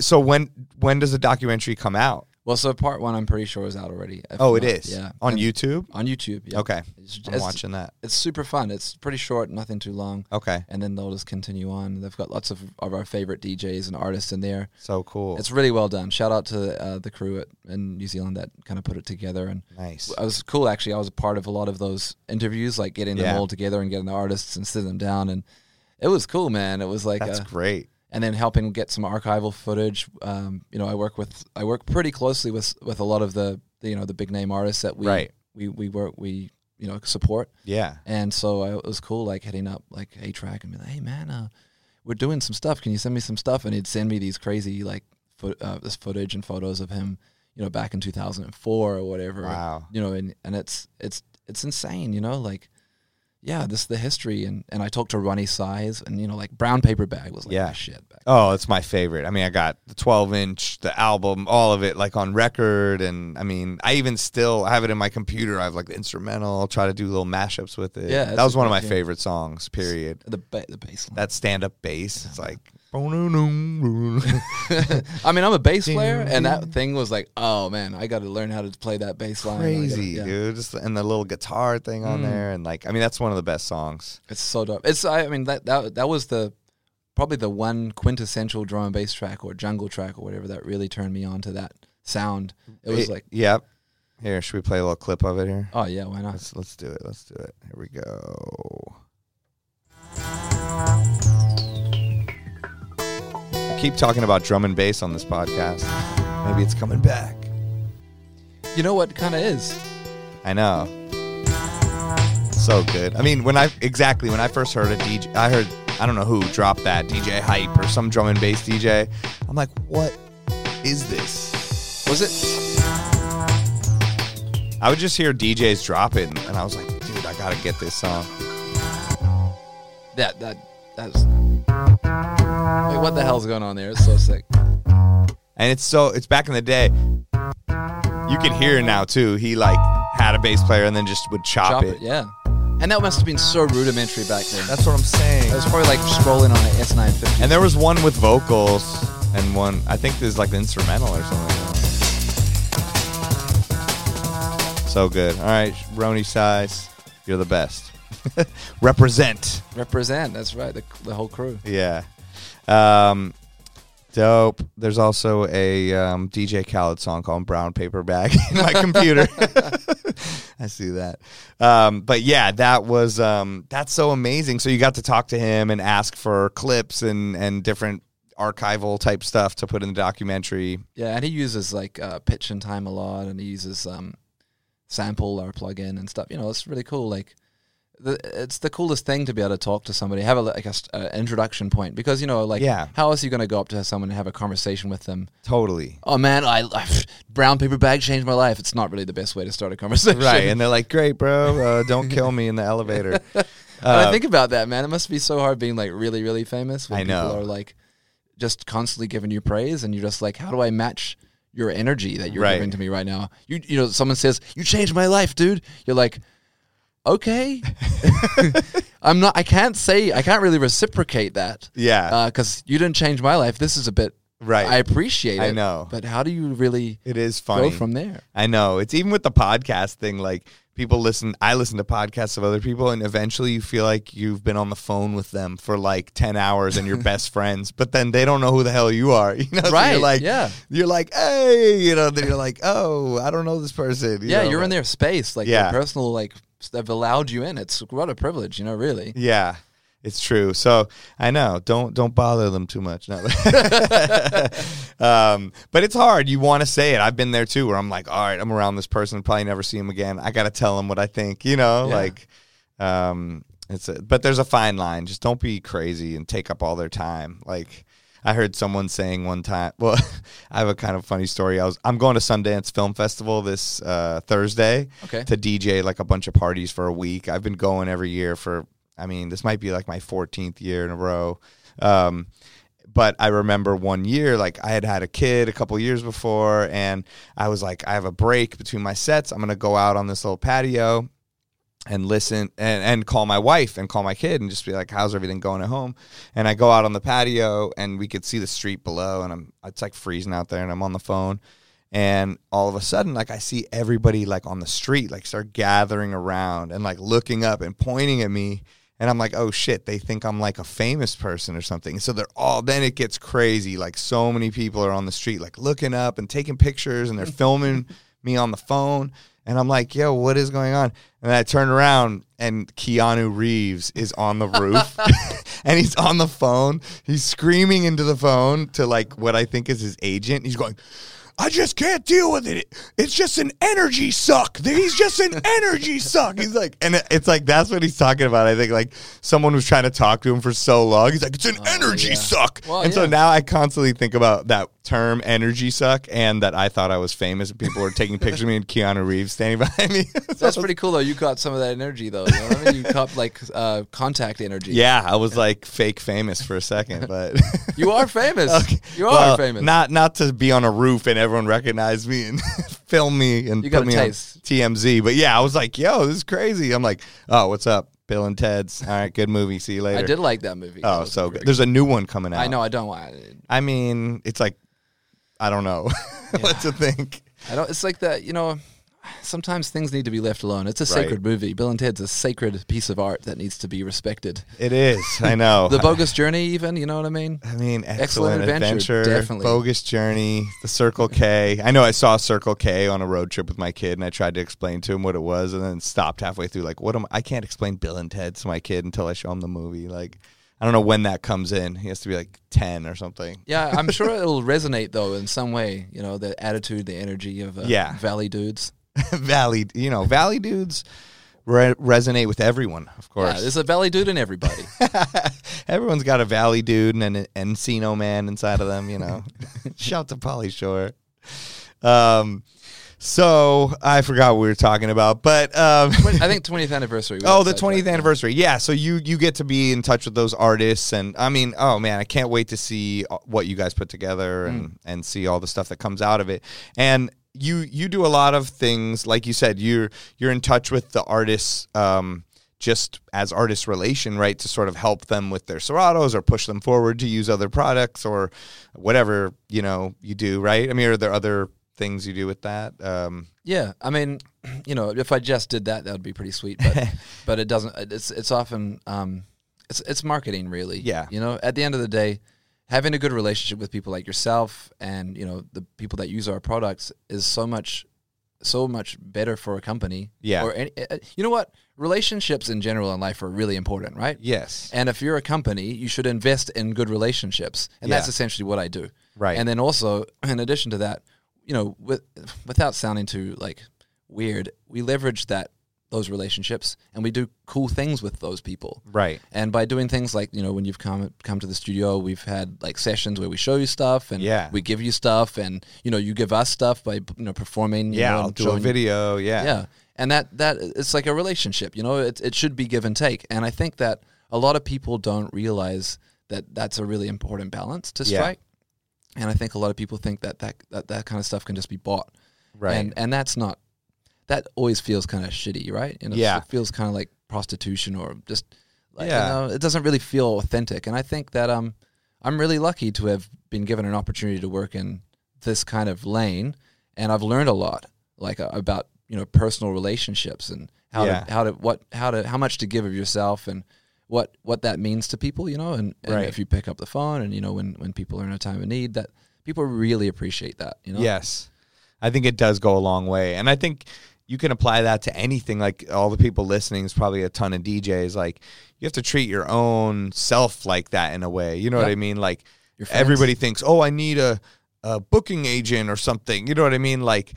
so when when does the documentary come out? Well, so part one, I'm pretty sure is out already. Oh, it not- is. Yeah, On And- YouTube? On YouTube. Yeah. Okay. It's, I'm it's- watching that. It's super fun. It's pretty short, nothing too long. Okay. And then they'll just continue on. They've got lots of, of our favorite DJs and artists in there. So cool. It's really well done. Shout out to uh, the crew at, in New Zealand that kind of put it together. And nice. I was cool actually. I was a part of a lot of those interviews, like getting them all together and getting the artists and sitting them down. And it was cool, man. It was like That's uh, great. And then helping get some archival footage. Um, you know, I work with I work pretty closely with with a lot of the, the you know the big name artists that we Right. we we work we you know support. Yeah. And so I, it was cool, like hitting up like A-Trak and be like, "Hey man, uh, we're doing some stuff. Can you send me some stuff?" And he'd send me these crazy like foot, uh, this footage and photos of him, you know, back in 2004 or whatever. Wow. You know, and and it's it's it's insane, you know, like. Yeah, this is the history, and, and I talked to Roni Size, and you know, like Brown Paper Bag was like Yeah. shit back. Oh, it's my favorite. I mean, I got the 12 inch, the album, all of it like on record. And I mean, I even still have it in my computer. I have like the instrumental. I'll try to do little mashups with it. Yeah, That was one of my tune. favorite songs, period. The ba- the bass line. That stand up bass. It's like, I mean, I'm a bass player, and that thing was like, oh man, I got to learn how to play that bass line. I gotta- crazy, yeah. dude. Just and the little guitar thing on Mm. there, and like, I mean, that's one of the best songs. It's so dope. It's I, I mean that that that was the probably the one quintessential drum and bass track or jungle track or whatever that really turned me on to that sound. It was It- like, yep. Here, should we play a little clip of it here? oh yeah, why not? Let's let's do it. Let's do it. Here we go. Keep talking about drum and bass on this podcast. Maybe it's coming back. You know what kind of is? I know. So good. I mean, when I exactly when I first heard a DJ, I heard I don't know who dropped that DJ hype or some drum and bass DJ. I'm like, what is this? Was it? I would just hear DJs drop it, and I was like, dude, I gotta get this song. That that that's. Wait, what the hell's going on there? It's so sick. And it's so it's back in the day. You can hear it now too. He like had a bass player and then just would chop, Chop it. it, yeah. And that must have been so rudimentary back then. That's what I'm saying. it was probably like scrolling on an S950. And there was one with vocals and one I think there's like the instrumental or something. So good. All right, Roni size, you're the best. Represent. represent. That's right. The, the whole crew. Yeah. Um, dope. There's also a um, DJ Khaled song called Brown Paper Bag in my computer. I see that. Um, but yeah, that was um, that's so amazing. So you got to talk to him and ask for clips and and different archival type stuff to put in the documentary. Yeah, and he uses like uh, pitch and time a lot, and he uses um, sample or plugin and stuff. You know, it's really cool. Like, the, it's the coolest thing to be able to talk to somebody, have a like a, a introduction point, because you know, like, Yeah. how else are you going to go up to someone and have a conversation with them? Totally. Oh man, I, I brown paper bag changed my life. It's not really the best way to start a conversation, Right. And they're like, great, bro. Uh, don't kill me in the elevator. Uh, I think about that, man. It must be so hard being like really, really famous. When I know. People are like just constantly giving you praise, and you're just like, how do I match your energy that you're Right. giving to me right now? You, you know, someone says you changed my life, dude. You're like, okay. I'm not. I can't say. I can't really reciprocate that. Yeah. Uh, because you didn't change my life. This is a bit. Right. I appreciate it. I know. But how do you really it is funny. go from there? I know. It's even with the podcast thing. Like people listen. I listen to podcasts of other people, and eventually you feel like you've been on the phone with them for like ten hours, and you're best friends. But then they don't know who the hell you are. You know, So Right, you're like, yeah. You're like, hey, you know. Then you're like, oh, I don't know this person. you yeah, know, you're in their space, like Yeah. their personal, like they've allowed you in. It's what a privilege, you know. Really. Yeah, it's true. So I know. Don't don't bother them too much. No. um, but it's hard. You want to say it. I've been there too, where I'm like, all right, I'm around this person, probably never see him again. I got to tell him what I think. You know, Yeah. like, um, it's a, but there's a fine line. Just don't be crazy and take up all their time. Like. I heard someone saying one time. Well, I have a kind of funny story. I was I'm going to Sundance Film Festival this uh, Thursday Okay. to DJ like a bunch of parties for a week. I've been going every year for. I mean, this might be like my 14th year in a row. Um, but I remember one year, like I had had a kid a couple years before, and I was like, I have a break between my sets. I'm gonna go out on this little patio and listen and, and call my wife and call my kid and just be like, how's everything going at home? And I go out on the patio and we could see the street below and I'm it's like freezing out there and I'm on the phone and all of a sudden like I see everybody like on the street like start gathering around and like looking up and pointing at me and I'm like, oh shit, they think I'm like a famous person or something. So they're all, then it gets crazy. Like so many people are on the street, like looking up and taking pictures and they're filming me on the phone. And I'm like, yo, what is going on? And I turn around and Keanu Reeves is on the roof and he's on the phone. He's screaming into the phone to like what I think is his agent. He's going, I just can't deal with it. It's just an energy suck. He's just an energy suck. He's like, and it's like that's what he's talking about. I think like someone was trying to talk to him for so long. He's like, it's an energy suck. Well, and so now I constantly think about that term energy suck and that I thought I was famous and people were taking pictures of me and Keanu Reeves standing behind me. So That's pretty cool though. You caught some of that energy though. You know what I mean? You caught like uh, contact energy. yeah, I was like fake famous for a second, but You are famous. Okay. You are Well, famous. Not not to be on a roof and everyone recognized me and filmed me and You put me taste. on TMZ. But yeah, I was like, yo, this is crazy. I'm like, oh, what's up? Bill and Ted's. All right, good movie. See you later. I did like that movie. Oh, was so good. There's a new one coming out. I know. I don't. I, I mean, it's like, I don't know what to think. I don't. It's like that. You know. Sometimes things need to be left alone. It's a sacred movie. Bill and Ted's a sacred piece of art that needs to be respected. It is. I know. The bogus journey, even. You know what I mean? I mean, excellent, Excellent adventure, adventure, definitely. bogus journey, the Circle K. I know I saw Circle K on a road trip with my kid, and I tried to explain to him what it was, and then stopped halfway through. Like, what am I can't explain Bill and Ted to my kid until I show him the movie. Like, I don't know when that comes in. He has to be like ten or something. Yeah, I'm sure it'll resonate though in some way. You know, the attitude, the energy of uh, Yeah. Valley dudes. Valley, you know, Valley dudes re- resonate with everyone, of Yeah, course. there's a Valley dude in everybody. Everyone's got a Valley dude and an Encino man inside of them, you know. Shout to Pauly Shore. Um, so I forgot what we were talking about, but um, I think 20th anniversary. oh, the 20th yeah. anniversary. Yeah, so you you get to be in touch with those artists, and I mean, oh man, I can't wait to see uh, what you guys put together and Mm. and see all the stuff that comes out of it. And you you do a lot of things, like you said, you're you're in touch with the artists. Um, just as artist relation, right, to sort of help them with their Seratos or push them forward to use other products or whatever you know you do, right? I mean, are there other things you do with that? Um, Yeah, I mean, you know, if I just did that, that would be pretty sweet. But but it doesn't. It's it's often um, it's it's marketing really. Yeah. you know, at the end of the day, having a good relationship with people like yourself and you know the people that use our products is so much so much better for a company. Yeah. or any, uh, you know what? Relationships in general in life are really important, right? yes, And if you're a company, you should invest in good relationships, and that's essentially what I do. Right. And then also, in addition to that, you know, with without sounding too like weird, we leverage that those relationships and we do cool things with those people. right. And by doing things like you know when you've come come to the studio, we've had like sessions where we show you stuff and Yeah. we give you stuff, and you know you give us stuff by you know performing. you Yeah, know, I'll do a video. Yeah. yeah, and that that it's like a relationship. You know, it it should be give and take, and I think that a lot of people don't realize that that's a really important balance to Yeah. strike. And I think a lot of people think that that that, that kind of stuff can just be bought, Right. And and that's not. That always feels kind of shitty, right? You know, Yeah. it feels kind of like prostitution or just. Like, Yeah. you know, it doesn't really feel authentic, and I think that um, I'm really lucky to have been given an opportunity to work in this kind of lane, and I've learned a lot, like uh, about you know personal relationships and how Yeah. to how to what how to how much to give of yourself and what what that means to people, you know, and, and Right. if you pick up the phone and you know when when people are in a time of need, that people really appreciate that, you know. Yes. I think it does go a long way. And I think you can apply that to anything. Like all the people listening is probably a ton of DJs. Like you have to treat your own self like that in a way. You know what I mean? Like everybody thinks, oh, I need a, a booking agent or something. You know what I mean? Like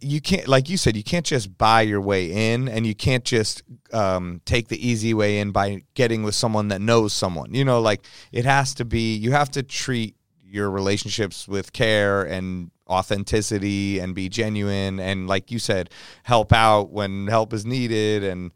you can't, like you said, you can't just buy your way in and you can't just um, take the easy way in by getting with someone that knows someone. You know, like it has to be, you have to treat your relationships with care and authenticity and be genuine and like you said help out when help is needed and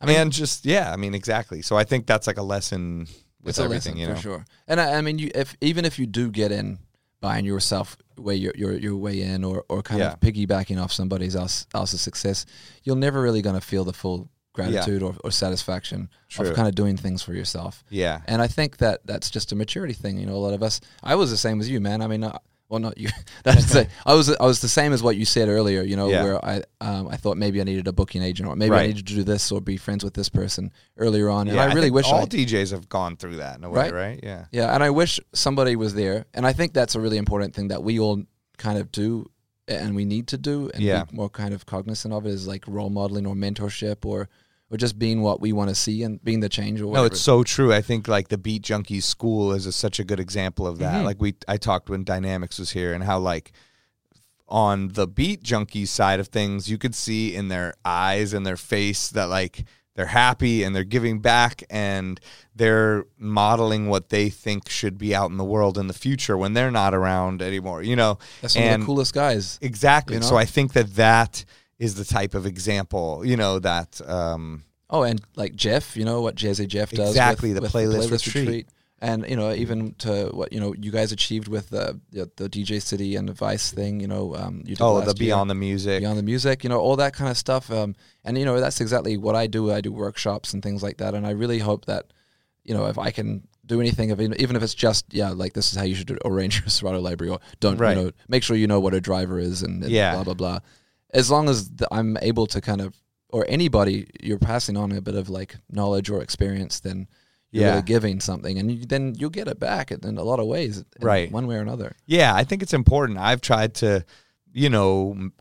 I mean- and just yeah i mean exactly so i think that's like a lesson with everything lesson you know for sure. And I, I mean, you if even if you do get in buying yourself way your your, your way in or, or kind Yeah. of piggybacking off somebody else else's success, you're never really going to feel the full gratitude or, or satisfaction True. of kind of doing things for yourself. Yeah. And I think that that's just a maturity thing. You know, a lot of us. I was the same as you, man. I mean, uh, well, not you. That's I was I was the same as what you said earlier. You know, Yeah. where I um, I thought maybe I needed a booking agent or maybe Right. I needed to do this or be friends with this person earlier on. And Yeah, I really wish all I DJs have gone through that in a way, Right? right? Yeah. yeah, and I wish somebody was there. And I think that's a really important thing that we all kind of do and we need to do and Yeah. be more kind of cognizant of it is like role modeling or mentorship or or just being what we want to see and being the change or No, it's so true. I think like the Beat Junkies school is a, such a good example of that. Mhm. Like we, I talked when Dynamics was here, and how like on the Beat Junkies side of things, you could see in their eyes and their face that like they're happy and they're giving back and they're modeling what they think should be out in the world in the future when they're not around anymore. You know, that's one of the coolest guys. exactly. you know? So I think that that is the type of example. You know that. um Oh, and like Jeff, you know what Jazzy Jeff does Exactly, with, the with playlist retreat. and you know even to what you know you guys achieved with the the, the DJ City and the Vice thing, you know, um, you did Oh, the year. Beyond the Music. beyond the music, you know, all that kind of stuff. Um, and you know that's exactly what I do. I do workshops and things like that, and I really hope that you know if I can do anything of even if it's just yeah like this is how you should arrange your Serato library or don't Right. you know make sure you know what a driver is and, and Yeah. blah blah blah as long as th- i'm able to kind of or anybody you're passing on a bit of like knowledge or experience then you're Yeah. really giving something and you, then you'll get it back in in a lot of ways Right. one way or another Yeah, I think it's important. I've tried to, you know,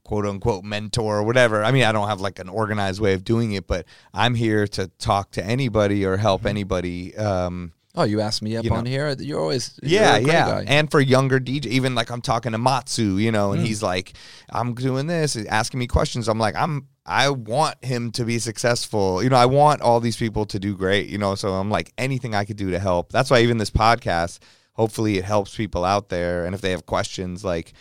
quote unquote mentor or whatever. I mean, I don't have like an organized way of doing it, but I'm here to talk to anybody or help anybody. Um, oh you asked me up You know. on here you're always you're yeah, yeah. guy. And for younger DJ, even like I'm talking to Matsu, you know, and Mm. he's like, I'm doing this, asking me questions. I'm like, I'm, I want him to be successful. You know, I want all these people to do great, you know, so I'm like, anything I could do to help. That's why even this podcast, hopefully it helps people out there. And if they have questions, like,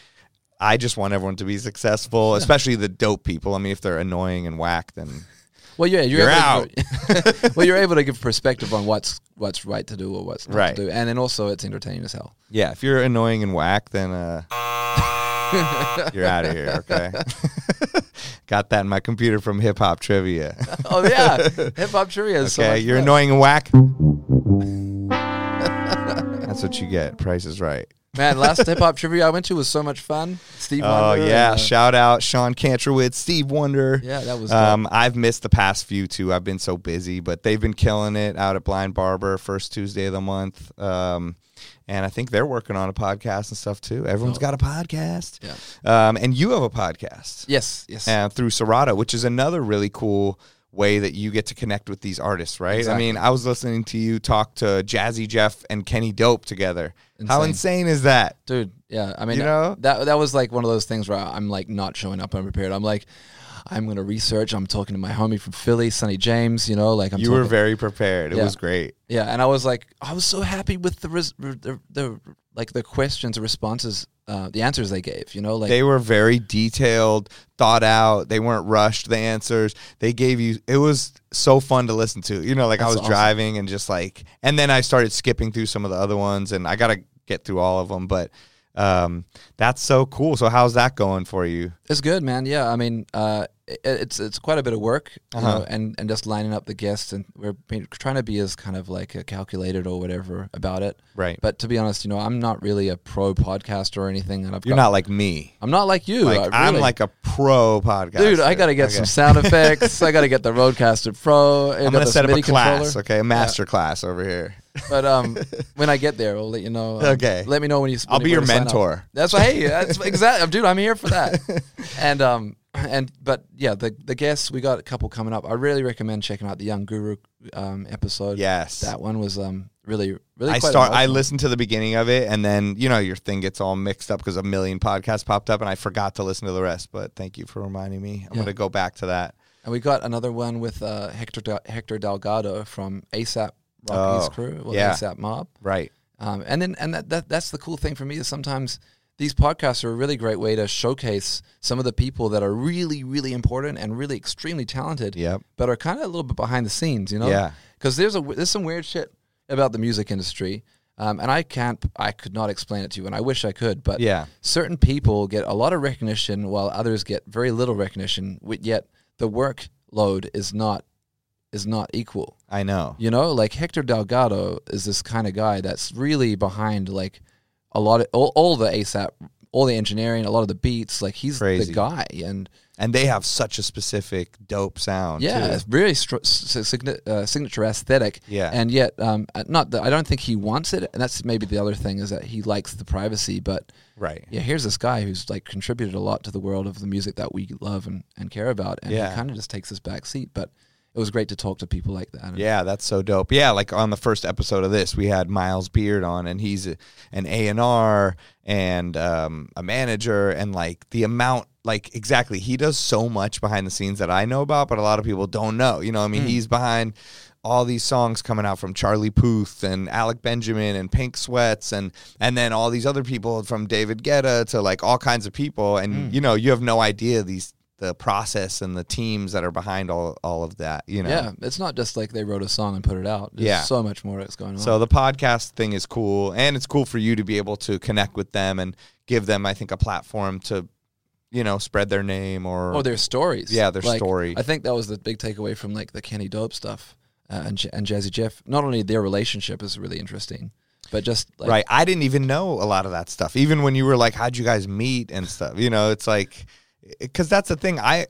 I just want everyone to be successful, especially the dope people. I mean, if they're annoying and whack, then Well, yeah, you're, You're able To, well, you're able to give perspective on what's what's right to do or what's not Right. to do, and then also it's entertaining as hell. yeah, if you're annoying and whack, then uh, you're out of here. Okay. Got that in my computer from Hip Hop Trivia. Oh yeah, hip hop trivia. Is so Okay, much you're fun. annoying and whack. That's what you get. Price is right. Man. Last hip hop trivia I went to was so much fun. Steve. Oh yeah! and, uh, Shout out Sean Cantrowitz, Steve Wonder. yeah, that was. Um, I've missed the past few too. I've been so busy, but they've been killing it out at Blind Barber first Tuesday of the month. Um, and I think they're working on a podcast and stuff too. Everyone's Oh. got a podcast. Yeah. Um, and you have a podcast. yes, yes. uh, through Serato, which is another really cool way that you get to connect with these artists, right? Exactly. I mean, I was listening to you talk to Jazzy Jeff and Kenny Dope together. How Insane. insane is that? Dude, yeah. I mean, You know? that that was like one of those things where I'm like not showing up unprepared. I'm like, I'm gonna research. I'm talking to my homie from Philly, Sonny James. You know, like I'm. you were very prepared. It Yeah. was great. Yeah, and I was like, I was so happy with the res- the, the like the questions, the responses, uh, the answers they gave. You know, like They were very detailed, thought out. They weren't rushed. The answers they gave you. It was so fun to listen to. You know, like I was awesome. driving and just like, and then I started skipping through some of the other ones, and I got to get through all of them. But um, that's so cool. So how's that going for you? It's good, man. Yeah, I mean, uh, it's it's quite a bit of work, Uh-huh. know, and and just lining up the guests, and we're trying to be as kind of like calculated or whatever about it. Right. But to be honest, you know, I'm not really a pro podcaster or anything, and I've You're got, not like me. I'm not like you. Like uh, I'm like a pro podcaster, Dude, I gotta get some sound effects. I gotta get the RODECaster Pro. I I'm got gonna set up a class, controller. okay, a master class over here. But um, when I get there, I'll let you know. um, Okay. Let me know when you. I'll be your when to sign up. mentor. That's why. Hey, that's exactly, dude. I'm here for that. And um, and but yeah, the the guests we got a couple coming up. I really recommend checking out the Young Guru um episode. Yes. that one was um really really. I start. I listened to the beginning of it, and then you know your thing gets all mixed up because a million podcasts popped up, and I forgot to listen to the rest. But thank you for reminding me. I'm Yeah. gonna go back to that. And we got another one with uh, Hector Del- Hector Delgado from ASAP Rocky's Oh, crew, well, yeah. ASAP Mob. Right. Um, and then and that, that that's the cool thing for me is sometimes these podcasts are a really great way to showcase some of the people that are really really important and really extremely talented, Yep. but are kind of a little bit behind the scenes, you know? Yeah. Because there's a there's some weird shit about the music industry. Um, and I can't, I could not explain it to you, and I wish I could. But Yeah. certain people get a lot of recognition, while others get very little recognition. Yet the workload is not is not equal. I know. You know, like Hector Delgado is this kind of guy that's really behind like a lot of all, all the ASAP, all the engineering, a lot of the beats. Like he's Crazy. the guy, and And they have such a specific dope sound. yeah, too. it's very str- s- s- signa- uh, signature aesthetic. Yeah. and yet, um, uh, not that I don't think he wants it, and that's maybe the other thing is that he likes the privacy. But right. yeah, here's this guy who's like contributed a lot to the world of the music that we love and, and care about, and Yeah. he kind of just takes this back seat. But it was great to talk to people like that. Yeah, that's so dope. Yeah, like on the first episode of this, we had Miles Beard on, and he's a, an A and R and um, a manager, and like the amount, like exactly, he does so much behind the scenes that I know about, but a lot of people don't know. You know, I mean, Hmm. he's behind all these songs coming out from Charlie Puth and Alec Benjamin and Pink Sweats and and then all these other people from David Guetta to like all kinds of people, and Hmm. you know, you have no idea these the process and the teams that are behind all all of that. You know, Yeah, it's not just like they wrote a song and put it out. There's Yeah. so much more that's going on. So the podcast thing is cool, and it's cool for you to be able to connect with them and give them, I think, a platform to, you know, spread their name or or their stories. Yeah, their Like, story. I think that was the big takeaway from like the Kenny Dope stuff uh, and J- and Jazzy Jeff. Not only their relationship is really interesting, but just like, right. I didn't even know a lot of that stuff. Even when you were like, "How'd you guys meet?" and stuff. You know, it's like, because that's the thing. I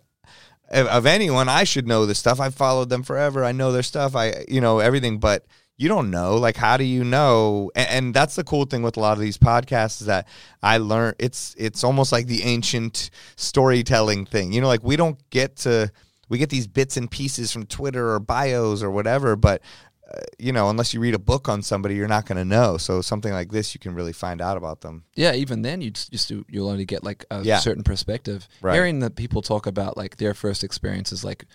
of- anyone, I should know this stuff. I've followed them forever. I know their stuff. I you know everything, but. You don't know, like, how do you know? And, and that's the cool thing with a lot of these podcasts is that I learn. It's it's almost like the ancient storytelling thing. You know, like we don't get to we get these bits and pieces from Twitter or bios or whatever, but uh, you know, unless you read a book on somebody, you're not going to know. So something like this, you can really find out about them. yeah, even then you just you'll only get like a Yeah. certain perspective. Right. Hearing the people talk about like their first experiences, like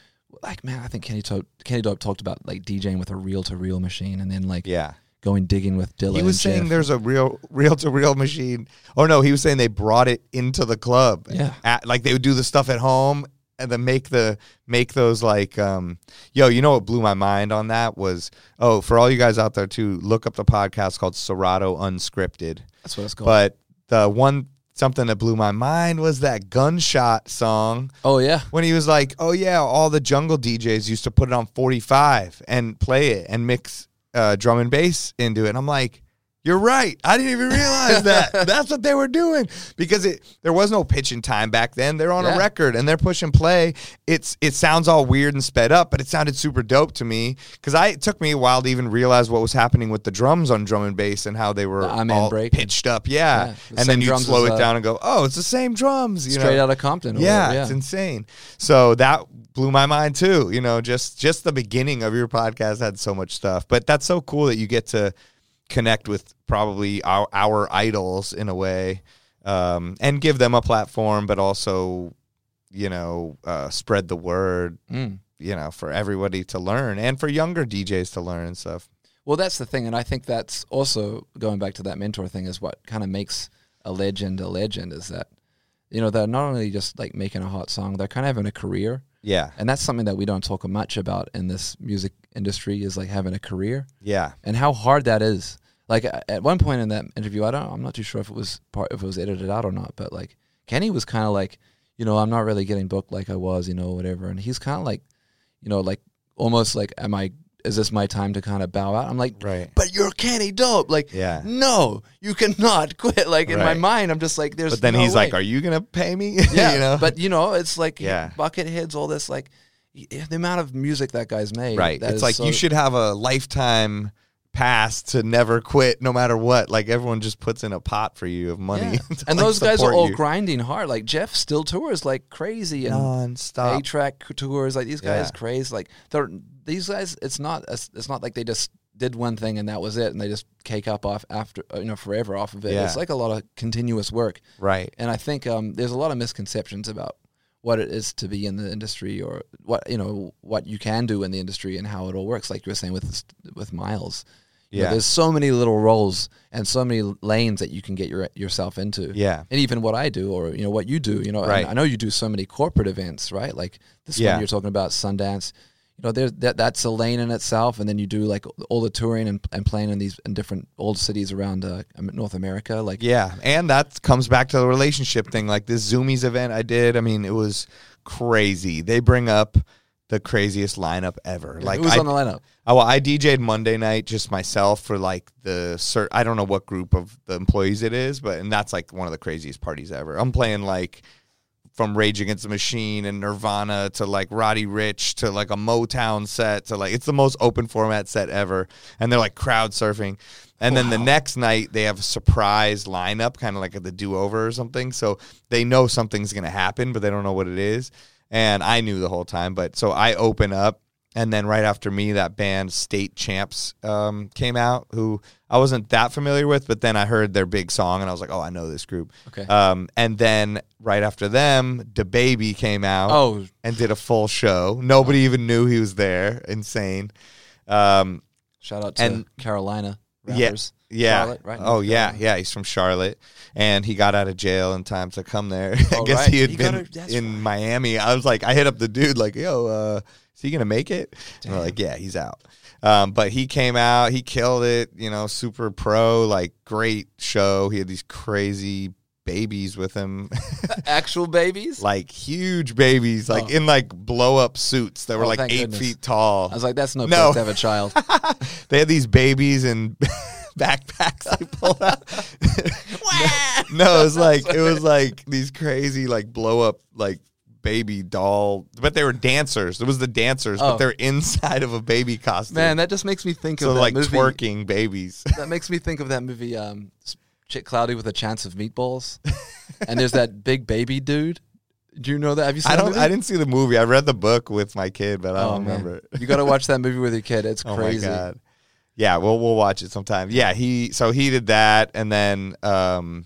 like man, I think Kenny Dope Kenny Dope talked about like DJing with a reel to reel machine, and then like Yeah. going digging with Dylan. He was saying Jeff. there's a real reel to reel machine. Oh no, he was saying they brought it into the club. Yeah. At, like they would do the stuff at home and then make the make those like um yo, you know what blew my mind on that was oh, for all you guys out there too, look up the podcast called Serato Unscripted. that's what it's called. But the one something that blew my mind was that gunshot song oh yeah, when he was like, "Oh yeah, all the jungle DJs used to put it on 45 and play it and mix uh, drum and bass into it." And I'm like, "You're right. I didn't even realize that. That's what they were doing because it there was no pitching time back then. They're on Yeah. a record and they're pushing play. It's it sounds all weird and sped up, but it sounded super dope to me because I it took me a while to even realize what was happening with the drums on drum and bass and how they were The I'm all break. pitched up. Yeah, Yeah, the and then you slow it uh, down and go, "Oh, it's the same drums." You straight know? out of Compton. Yeah, whatever, yeah. it's insane. So that blew my mind too. You know, just just the beginning of your podcast had so much stuff. But that's so cool that you get to connect with probably our our idols in a way, um, and give them a platform, but also, you know, uh, spread the word. Mm. You know, for everybody to learn and for younger DJs to learn and stuff. Well, that's the thing, and I think that's also going back to that mentor thing is what kind of makes a legend a legend is that you know they're not only just like making a hot song, they're kind of having a career, Yeah, and that's something that we don't talk much about in this music industry is like having a career yeah, and how hard that is. Like at one point in that interview, I don't, I'm not too sure if it was part, if it was edited out or not, but like Kenny was kind of like, you know, I'm not really getting booked like I was, you know, whatever, and he's kind of like, you know, like almost like, am I? Is this my time to kind of bow out? I'm like, right. but you're Kenny Dope. Like, Yeah. no, you cannot quit. Like in my mind, I'm just like, there's. But then no he's like, "Are you gonna pay me?" yeah, you know, but you know, it's like Yeah. Bucketheads, all this like the amount of music that guy's made. Right. It's like so- you should have a lifetime pass to never quit no matter what. Like everyone just puts in a pot for you of money. Yeah. and like, those guys are all you. grinding hard. Like Jeff still tours like crazy and non-stop. A-Trak tours. Like these guys Yeah. crazy. Like they're these guys. It's not. It's not like they just did one thing and that was it, and they just cake up off after you know forever off of it. Yeah. It's like a lot of continuous work. Right. And I think um, there's a lot of misconceptions about what it is to be in the industry or what you know what you can do in the industry and how it all works. Like you were saying with with Miles, You know, Yeah. there's so many little roles and so many lanes that you can get your yourself into. Yeah. and even what I do or you know what you do. You know, Right. I know you do so many corporate events, right? Like this Yeah. one you're talking about Sundance. You know, there's that that's a lane in itself, and then you do like all the touring and, and playing in these in different old cities around uh, North America. Like, Yeah, and that comes back to the relationship thing. Like this Zoomies event I did, I mean, it was crazy. They bring up the craziest lineup ever. Like who's I, on the lineup? Oh, well, I DJ'd Monday night just myself for like the cert. I don't know what group of the employees it is, but and that's like one of the craziest parties ever. I'm playing like from Rage Against the Machine and Nirvana to like Roddy Ricch to like a Motown set to like it's the most open format set ever, and they're like crowd surfing. And then the next night they have a surprise lineup, kind of like at the do over or something. So they know something's gonna happen, but they don't know what it is. And I knew the whole time, but so I open up and then right after me, that band State Champs um, came out, who I wasn't that familiar with, but then I heard their big song and I was like, oh, I know this group. Okay. Um, and then right after them, DaBaby came out Oh, and did a full show. Nobody even knew he was there. Insane. Um, shout out to And- Carolina rappers. Yeah. Charlotte, right? Oh yeah, yeah. He's from Charlotte, and he got out of jail in time to come there. Oh, I guess right. he had He got been out- that's in Miami. I was like, I hit up the dude, like, yo, uh, is he gonna make it? And they're like, yeah, he's out. Um, but he came out, he killed it. You know, super pro, like great show. He had these crazy babies with him, Actual babies. like huge babies, like Oh. in like blow up suits that were Oh, like thank eight goodness. feet tall. I was like, that's no, No. place to have a child. they had these babies and backpacks they pulled out. no, it was like it was like these crazy like blow up like baby doll, but they were dancers. It was the dancers, but Oh. they're inside of a baby costume. Man, that just makes me think so of that like movie. twerking babies. That makes me think of that movie, um, Chick Cloudy with a Chance of Meatballs. and there's that big baby dude. Do you know that? Have you seen I don't. I didn't see the movie. I read the book with my kid, but I Oh, don't man. remember. You got to watch that movie with your kid. It's Oh crazy. my god. Yeah, we'll we'll watch it sometime. Yeah, he so he did that and then um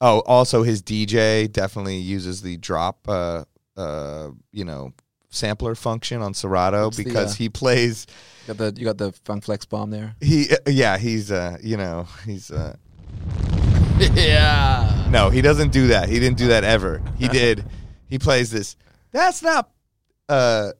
oh, also his DJ definitely uses the drop uh uh you know sampler function on Serato What's the, because uh, he plays You got the you got the Funk Flex bomb there. he uh, yeah, he's uh you know, he's uh yeah. no, he doesn't do that. He didn't do that ever. He did he plays this that's not uh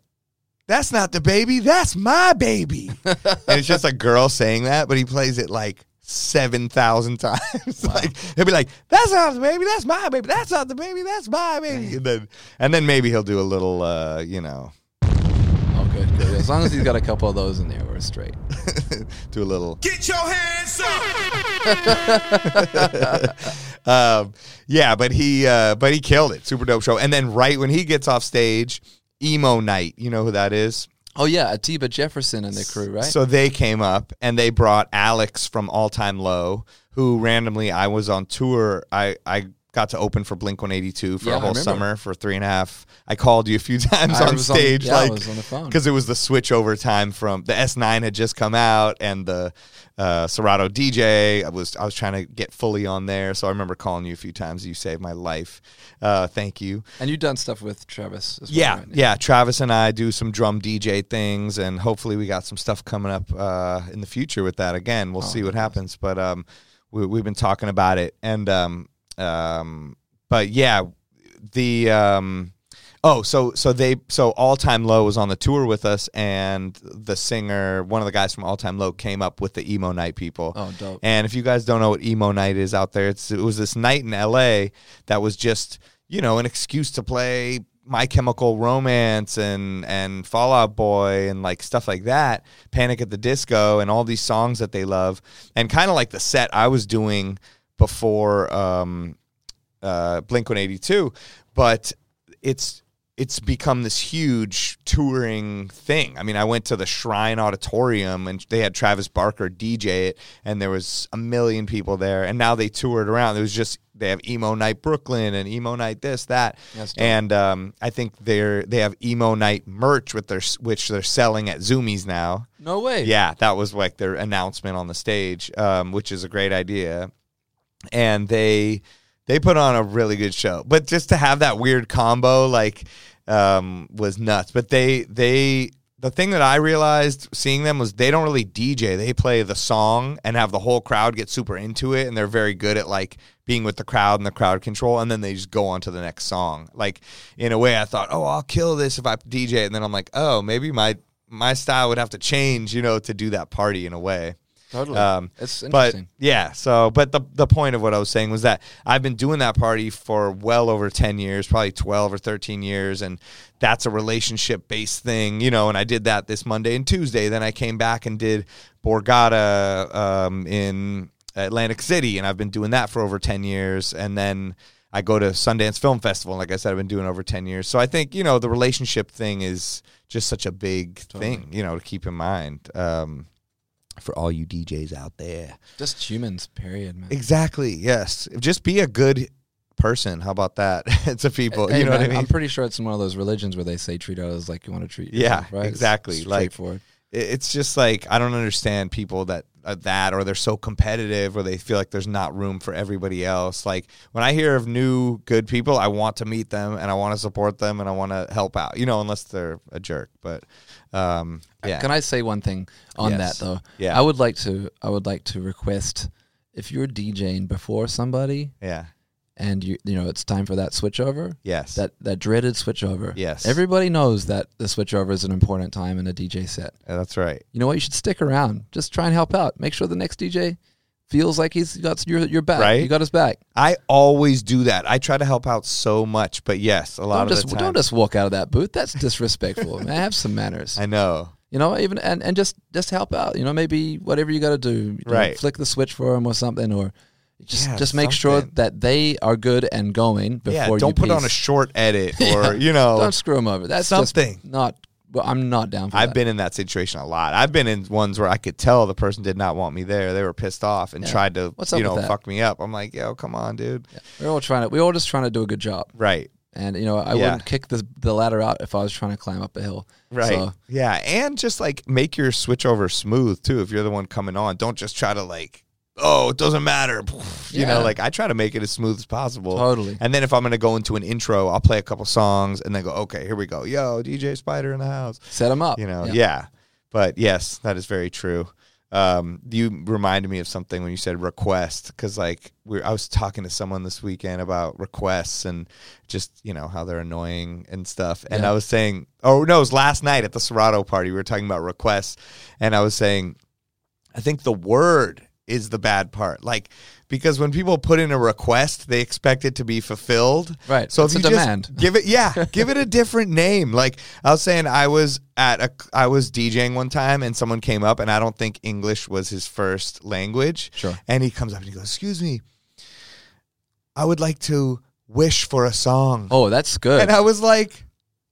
that's not the baby, that's my baby. and it's just a girl saying that, but he plays it like seven thousand times. like he'll be like, "That's not the baby. That's my baby. That's not the baby. That's my baby." And then, and then maybe he'll do a little, uh, you know, Oh, good, good. As long as he's got a couple of those in there, we're straight. do a little. Get your hands up! um, yeah, but he, uh, but he killed it. Super dope show. And then right when he gets off stage, emo night. You know who that is? Oh yeah, Atiba Jefferson and the crew, right? So they came up and they brought Alex from All Time Low, who randomly I was on tour. I I got to open for Blink One Eighty Two for Yeah, a whole summer for three and a half. I called you a few times I on was on- stage, yeah, like was on the phone. because it was the switch over time from the S Nine had just come out and the uh, Serato DJ. I was I was trying to get fully on there, so I remember calling you a few times. You saved my life. Uh, thank you. and you've done stuff with Travis as well. Yeah, right? yeah. Travis and I do some drum DJ things, and hopefully we got some stuff coming up uh, in the future with that. Again, we'll see what happens, but um, we, we've been talking about it, and um, um, but yeah, the um, oh, so so they so All Time Low was on the tour with us, and the singer, one of the guys from All Time Low, came up with the emo night people. Oh, dope. And if you guys don't know what emo night is out there, it's it was this night in LA that was just, you know, an excuse to play My Chemical Romance and and Fall Out Boy and like stuff like that, Panic at the Disco and all these songs that they love. And kind of like the set I was doing before um uh Blink 182, but it's it's become this huge touring thing. I mean, I went to the Shrine Auditorium and they had Travis Barker DJ it, and there was a million people there. And now they toured around. It was just they have emo night Brooklyn and emo night this that, and um, I think they're they have emo night merch with their which they're selling at Zoomies now. No way. Yeah, that was like their announcement on the stage, um, which is a great idea. And they they put on a really good show. But just to have that weird combo, like, um, was nuts. But they they the thing that I realized seeing them was they don't really DJ. They play the song and have the whole crowd get super into it, and they're very good at like being with the crowd and the crowd control, and then they just go on to the next song. Like in a way, I thought, oh, I'll kill this if I DJ, and then I'm like, oh, maybe my my style would have to change, you know, to do that party in a way. Totally. Um, it's but yeah, so but the the point of what I was saying was that I've been doing that party for well over ten years, probably twelve or thirteen years, and that's a relationship based thing, you know. And I did that this Monday and Tuesday. Then I came back and did Borgata um, in Atlantic City, and I've been doing that for over ten years. And then I go to Sundance Film Festival, and like I said, I've been doing over ten years. So I think you know the relationship thing is just such a big thing, you know, to keep in mind. Um, for all you DJs out there. Just humans, period, man. Exactly. Yes. Just be a good person. How about that? to people. Hey, you know man, what I mean? I'm pretty sure it's in one of those religions where they say treat others like you want to treat Yeah, yourself, right? It's exactly. Like- straightforward. It- it's just like I don't understand people that are that or they're so competitive or they feel like there's not room for everybody else. Like when I hear of new good people, I want to meet them and I want to support them and I want to help out. You know, unless they're a jerk. But um, yeah. Can I say one thing on Yes. that though? Yeah. I would like to. I would like to request if you're DJing before somebody yeah. and you you know it's time for that switchover. Yes. That that dreaded switchover. Yes. Everybody knows that the switchover is an important time in a DJ set. Yeah, that's right. You know what? You should stick around. Just try and help out. Make sure the next DJ feels like he's got your your back. Right. You got his back. I always do that. I try to help out so much, but yes, a lot Don't of just the time. don't just walk out of that booth. That's disrespectful. man, have some manners. I know. You know, even and, and just just help out. You know, maybe whatever you got to do, you know, Right. Flick the switch for him or something, or just Yeah, just make sure that they are good and going before yeah, you don't put on a short edit or Yeah. you know Don't screw them over. That's something. Just not. Well, I'm not down for it. I've that. been in that situation a lot. I've been in ones where I could tell the person did not want me there. They were pissed off and Yeah. tried to, What's up you with know, that? fuck me up. I'm like, yo, come on, dude. We're all trying to. We're all just trying to do a good job. Right, And you know, I Yeah. wouldn't kick the the ladder out if I was trying to climb up a hill. right, So, yeah, and just like make your switch over smooth too. If you're the one coming on, don't just try to like, oh, it doesn't matter. You Yeah. know, like I try to make it as smooth as possible. Totally. And then if I'm gonna go into an intro, I'll play a couple songs and then go, okay, here we go. Yo, DJ Spider in the house. set them up. you know Yeah. yeah. but yes that is very true um you reminded me of something when you said request because like we i was talking to someone this weekend about requests and just you know how they're annoying and stuff and Yeah. i was saying oh no it was last night at the serato party we were talking about requests and i was saying i think the word is the bad part like because when people put in a request they expect it to be fulfilled Right. so It's if a you demand. just give it yeah give it a different name like i was saying i was at a i was djing one time and someone came up and i don't think english was his first language Sure. and he comes up and he goes excuse me i would like to wish for a song Oh, that's good. and i was like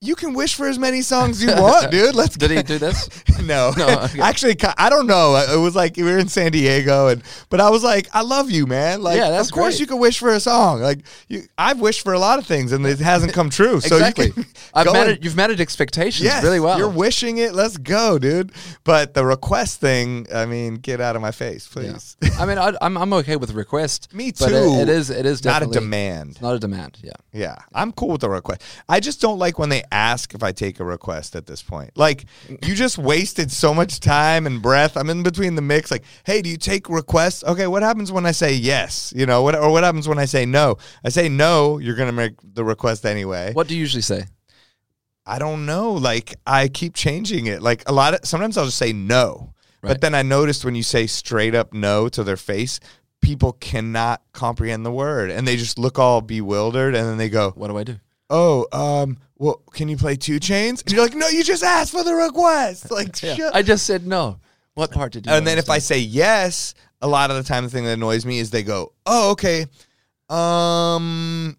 you can wish for as many songs you want, dude. Let's Did he do this? no, No, okay. actually, I don't know. It was like we were in San Diego, and but I was like, I love you, man. Like, Yeah, that's of course great. you can wish for a song. Like, you, I've wished for a lot of things, and it hasn't come true. So exactly. you can I've met and- you've managed expectations Yes, really well. You're wishing it. Let's go, dude. But the request thing, I mean, get out of my face, Yeah. please. I mean, I, I'm I'm okay with request. Me too. it, it is it is Not a demand. Not a demand. Yeah. Yeah, I'm cool with the request. I just don't like when they ask if I take a request at this point. Like, you just wasted so much time and breath. I'm in between the mix. Like, hey, do you take requests? Okay, what happens when I say yes? You know, what or what happens when I say no? I say no, you're gonna make the request anyway. What do you usually say? I don't know. Like, I keep changing it. Like a lot of sometimes I'll just say no, Right. but then I noticed when you say straight up no to their face. People cannot comprehend the word, and they just look all bewildered, and then they go, What do I do? Oh, um, well, can you play 2 Chainz? And you're like, no, you just asked for the request. Like, shut. I just said no. What part did you? and then if I say yes, a lot of the time the thing that annoys me is they go, oh, okay, um,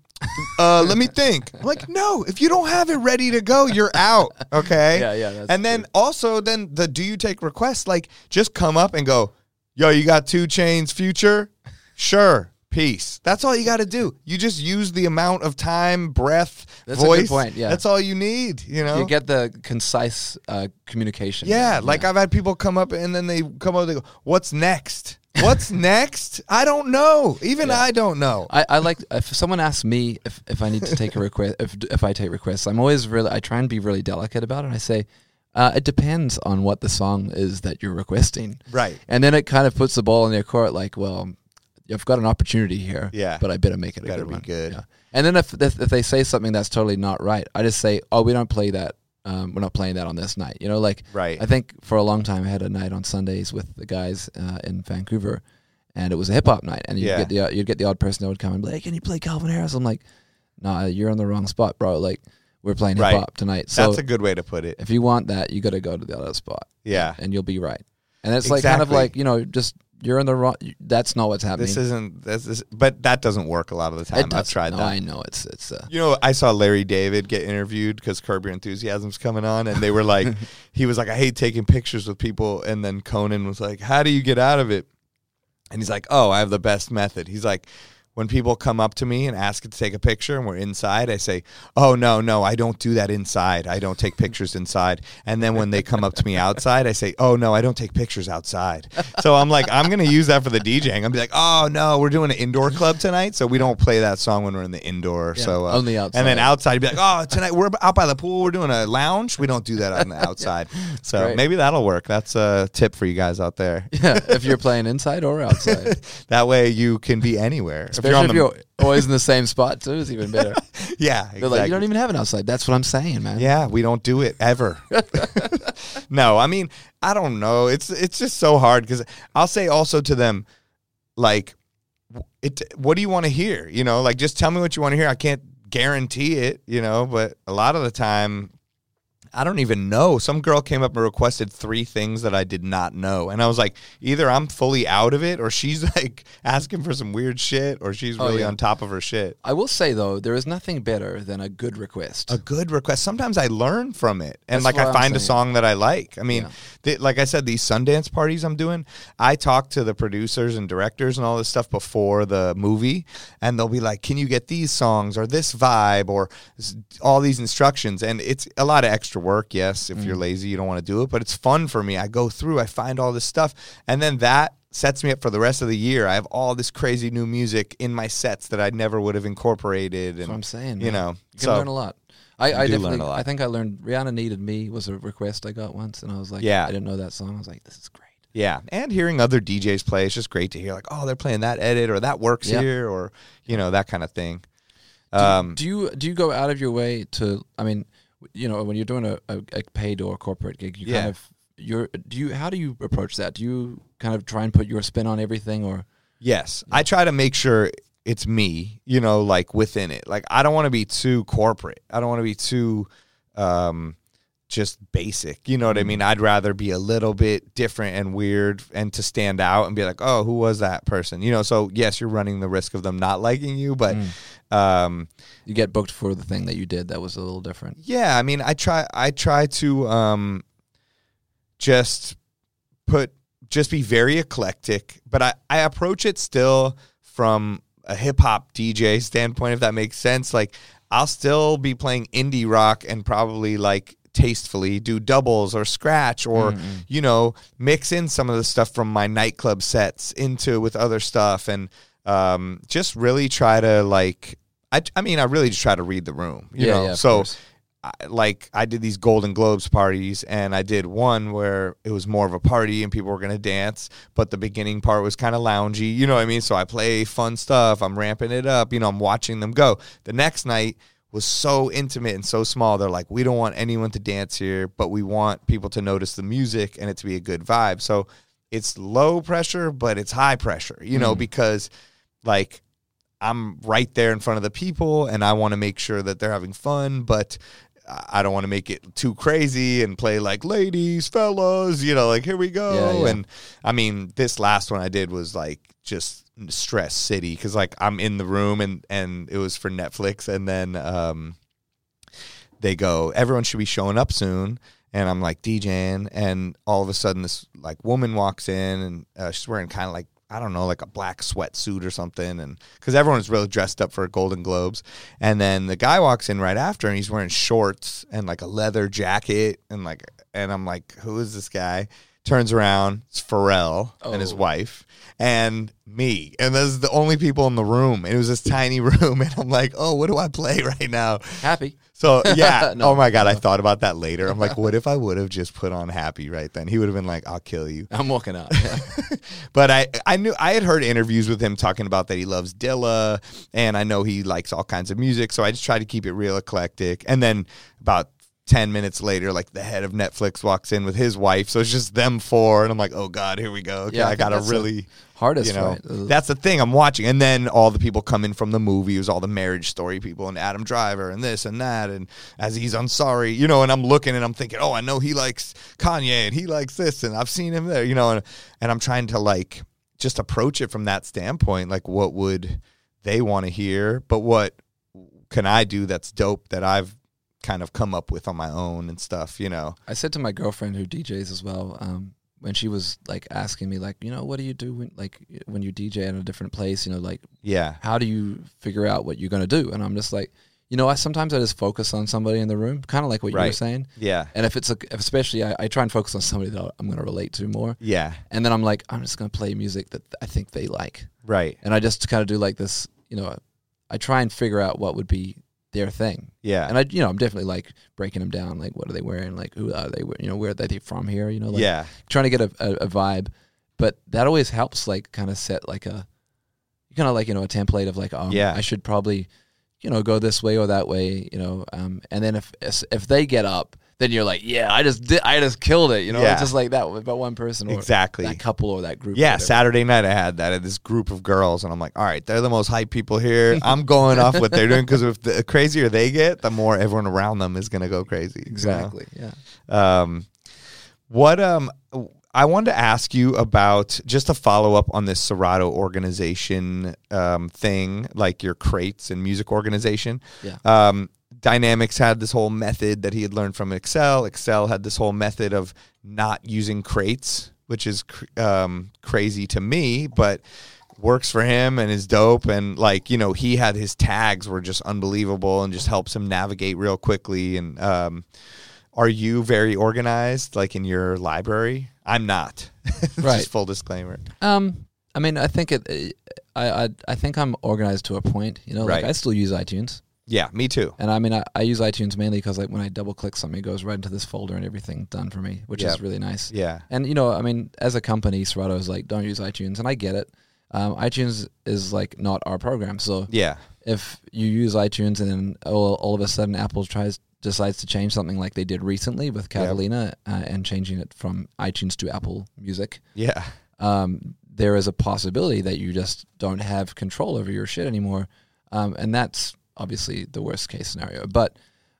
uh, let me think. I'm like, no, if you don't have it ready to go, you're out. Okay. Yeah, yeah, that's and then true. also, then the do you take requests? Like, just come up and go, yo, you got 2 Chainz, future? Sure. Peace. That's all you got to do. You just use the amount of time, breath, That's a good voice. point, yeah. That's all you need. You know. you get the concise uh, communication. yeah, like I've had people come up and then they come up. They go, "What's next? What's next? I don't know. Even I don't know." I, I like if someone asks me if, if I need to take a request if if I take requests, I'm always really I try and be really delicate about it. I say, Uh, it depends on what the song is that you're requesting. Right. And then it kind of puts the ball in their court, like, well, I've got an opportunity here. Yeah. But I better make it a Better good be one. good. Yeah. And then if, if if they say something that's totally not right, I just say, oh, we don't play that. Um, we're not playing that on this night. You know, like Right. I think for a long time I had a night on Sundays with the guys uh, in Vancouver, and it was a hip hop night, and you Yeah. get the you'd get the odd person that would come and be like, "Can you play Calvin Harris?" I'm like, "Nah, you're on the wrong spot, bro. Like we're playing hip Right. hop tonight. So That's a good way to put it. if you want that, you got to go to the other spot. Yeah. and you'll be right. And it's like kind of like you know, just you're in the wrong. That's not what's happening. This isn't this is but that doesn't work a lot of the time. I've tried no, that. I know it's it's. Uh, You know, I saw Larry David get interviewed because Curb Your Enthusiasm's coming on, and they were like, he was like, I hate taking pictures with people, and then Conan was like, How do you get out of it? And he's like, Oh, I have the best method. He's like, when people come up to me and ask to take a picture and we're inside, I say, "Oh no, no, I don't do that inside. I don't take pictures inside." And then when they come up to me outside, I say, "Oh no, I don't take pictures outside." So I'm like, I'm gonna use that for the DJing. I'm gonna be like, "Oh no, we're doing an indoor club tonight, so we don't play that song when we're in the indoor." so uh, only outside. And then outside. you'd be like, "Oh, tonight we're out by the pool. We're doing a lounge. We don't do that on the outside." So great. maybe that'll work. That's a tip for you guys out there. yeah, if you're playing inside or outside, That way you can be anywhere. If you're if you're always in the same spot too, is even better. yeah, They're like, you don't even have an outside. That's what I'm saying, man. Yeah, we don't do it ever. no, I mean, I don't know. It's it's just so hard because I'll say also to them, like, it. What do you want to hear? You know, like just tell me what you want to hear. I can't guarantee it. You know, but a lot of the time. I don't even know. Some girl came up and requested three things that I did not know. And I was like, either I'm fully out of it or she's like asking for some weird shit or she's Oh, really yeah. on top of her shit. I will say though, there is nothing better than a good request. a good request. Sometimes I learn from it, and That's like I I'm find a song that I like. I mean, Yeah. Like I said, these Sundance parties I'm doing, I talk to the producers and directors and all this stuff before the movie, and they'll be like, "Can you get these songs or this vibe or all these instructions?" And it's a lot of extra work. Yes, if Mm. you're lazy, you don't want to do it, but it's fun for me. I go through, I find all this stuff, and then that sets me up for the rest of the year. I have all this crazy new music in my sets that I never would have incorporated. And That's what I'm saying. you man. know, you can so- learn a lot. I, You I do learn definitely, a lot. I think I learned Rihanna needed me was a request I got once, and I was like, Yeah. I didn't know that song. I was like, this is great. Yeah, and hearing other DJs play, it's just great to hear like, oh, they're playing that edit or that works Yep. here or you know that kind of thing. Do, Um, do you do you go out of your way to? I mean, you know, when you're doing a, a, a paid or corporate gig, you Yeah. kind of you're. Do you? How do you approach that? Do you kind of try and put your spin on everything, or yes, I try to make sure it's me, you know, like within it. Like I don't want to be too corporate. I don't want to be too um just basic. You know what I mean? I'd rather be a little bit different and weird and to stand out and be like, "Oh, who was that person?" You know, so yes, you're running the risk of them not liking you, but um you get booked for the thing that you did that was a little different? Yeah, I mean, I try I try to um just put just be very eclectic, but I I approach it still from a hip hop DJ standpoint if that makes sense. Like I'll still be playing indie rock and probably like tastefully do doubles or scratch or you know mix in some of the stuff from my nightclub sets into with other stuff and um just really try to like I, I mean I really just try to read the room you Yeah, know yeah, so course. Like I did these Golden Globes parties, and I did one where it was more of a party and people were gonna dance, but the beginning part was kind of loungy. You know what I mean? So I play fun stuff. I'm ramping it up. You know, I'm watching them go. The next night was so intimate and so small. They're like, we don't want anyone to dance here, but we want people to notice the music and it to be a good vibe. So it's low pressure, but it's high pressure. You know, mm. because like I'm right there in front of the people and I want to make sure that they're having fun, but I don't want to make it too crazy and play like ladies, fellas, you know, like here we go. Yeah, yeah. And I mean, this last one I did was like just stress city because like I'm in the room and and it was for Netflix and then um they go everyone should be showing up soon and I'm like DJing and all of a sudden this like woman walks in and uh, she's wearing kind of like I don't know like a black sweatsuit or something and because everyone's really dressed up for Golden Globes and then the guy walks in right after and he's wearing shorts and like a leather jacket and like and I'm like who is this guy turns around, it's Pharrell and his Oh. wife and me. And those are the only people in the room. And it was this tiny room. And I'm like, oh, what do I play right now? Happy. So yeah. No, oh my God. I thought about that later. I'm like, what if I would have just put on happy right then? He would have been like, I'll kill you. I'm walking out. Yeah. But I, I knew I had heard interviews with him talking about that he loves Dilla, and I know he likes all kinds of music. So I just tried to keep it real eclectic. And then about ten minutes later, like the head of Netflix walks in with his wife, so it's just them four, and I'm like, oh god, here we go. Okay, Yeah, I I, gotta really. Hardest, You know, right? That's the thing I'm watching, and then all the people come in from the movie. It was all the Marriage Story people, and Adam Driver, and this and that, and Aziz Ansari, you know. And I'm looking, and I'm thinking, oh, I know he likes Kanye, and he likes this, and I've seen him there, you know. And, and I'm trying to like just approach it from that standpoint, like what would they want to hear, but what can I do that's dope that I've kind of come up with on my own and stuff, you know. I said to my girlfriend who DJs as well, um, when she was like asking me, like, you know, what do you do when, like, when you DJ in a different place? You know, like, Yeah. how do you figure out what you're gonna do? And I'm just like, you know, I sometimes I just focus on somebody in the room, kind of like what you were saying. Yeah. And if it's a, if especially I, I try and focus on somebody that I'm gonna relate to more. Yeah. And then I'm like, I'm just gonna play music that I think they like, Right. and I just kind of do like this, you know, I try and figure out what would be their thing. Yeah. And I, you know, I'm definitely like breaking them down. Like, what are they wearing? Like, who are they? You know, where are they from here? You know, like yeah. trying to get a, a, a vibe. But that always helps, like, kind of set like a, kind of like you know a template of like, oh, Yeah. I should probably, you know, go this way or that way. You know, um, and then if if they get up, then you're like, yeah, I just did, I just killed it. You know, Yeah. it's just like that about one person or Exactly. that couple or that group. Yeah. Saturday night I had that at this group of girls, and I'm like, all right, they're the most hype people here. I'm going off what they're doing because if the crazier they get, the more everyone around them is gonna go crazy. you know? Exactly. Yeah. Um, what um, I wanted to ask you about just a follow up on this Serato organization um thing, like your crates and music organization. Yeah. Um, Dynamics had this whole method that he had learned from Excel. Excel had this whole method of not using crates, which is cr- um, crazy to me, but works for him and is dope. And like you know, he had his tags were just unbelievable and just helps him navigate real quickly. And um, are you very organized, like in your library? I'm not. Right. just full disclaimer. Um, I mean, I think it. I I I think I'm organized to a point. You know, like I still use iTunes. Yeah, me too. And I mean, I, I use iTunes mainly because like when I double click something, it goes right into this folder and everything done for me, which Yeah. is really nice. Yeah. And you know, I mean, as a company, Serato is like, don't use iTunes, and I get it. Um, iTunes is like not our program, so Yeah. if you use iTunes and then all, all of a sudden Apple tries decides to change something like they did recently with Catalina uh, and changing it from iTunes to Apple Music, Yeah. um, there is a possibility that you just don't have control over your shit anymore, um, and that's obviously the worst case scenario. But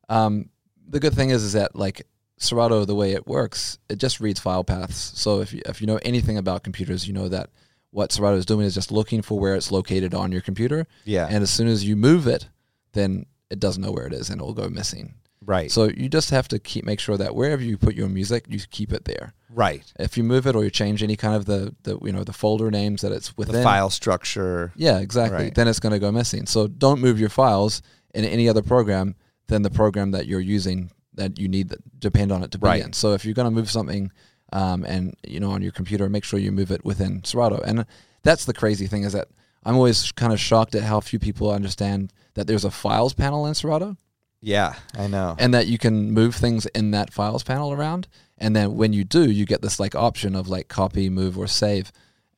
um, the good thing is, is that like Serato, the way it works, it just reads file paths. So if you, if you know anything about computers, you know that what Serato is doing is just looking for where it's located on your computer, Yeah. and as soon as you move it, then it doesn't know where it is and it'll go missing. Right. So you just have to keep make sure that wherever you put your music, you keep it there. right. If you move it or you change any kind of the, the you know the folder names that it's within, The file structure. yeah, exactly. Right. Then it's going to go missing. So don't move your files in any other program than the program that you're using that you need that depend on it to be Right. in. So if you're going to move something, um, and you know on your computer, make sure you move it within Serato. And that's the crazy thing is that I'm always kind of shocked at how few people understand that there's a files panel in Serato Yeah, I know. and that you can move things in that files panel around. And then when you do, you get this like option of like copy, move, or save,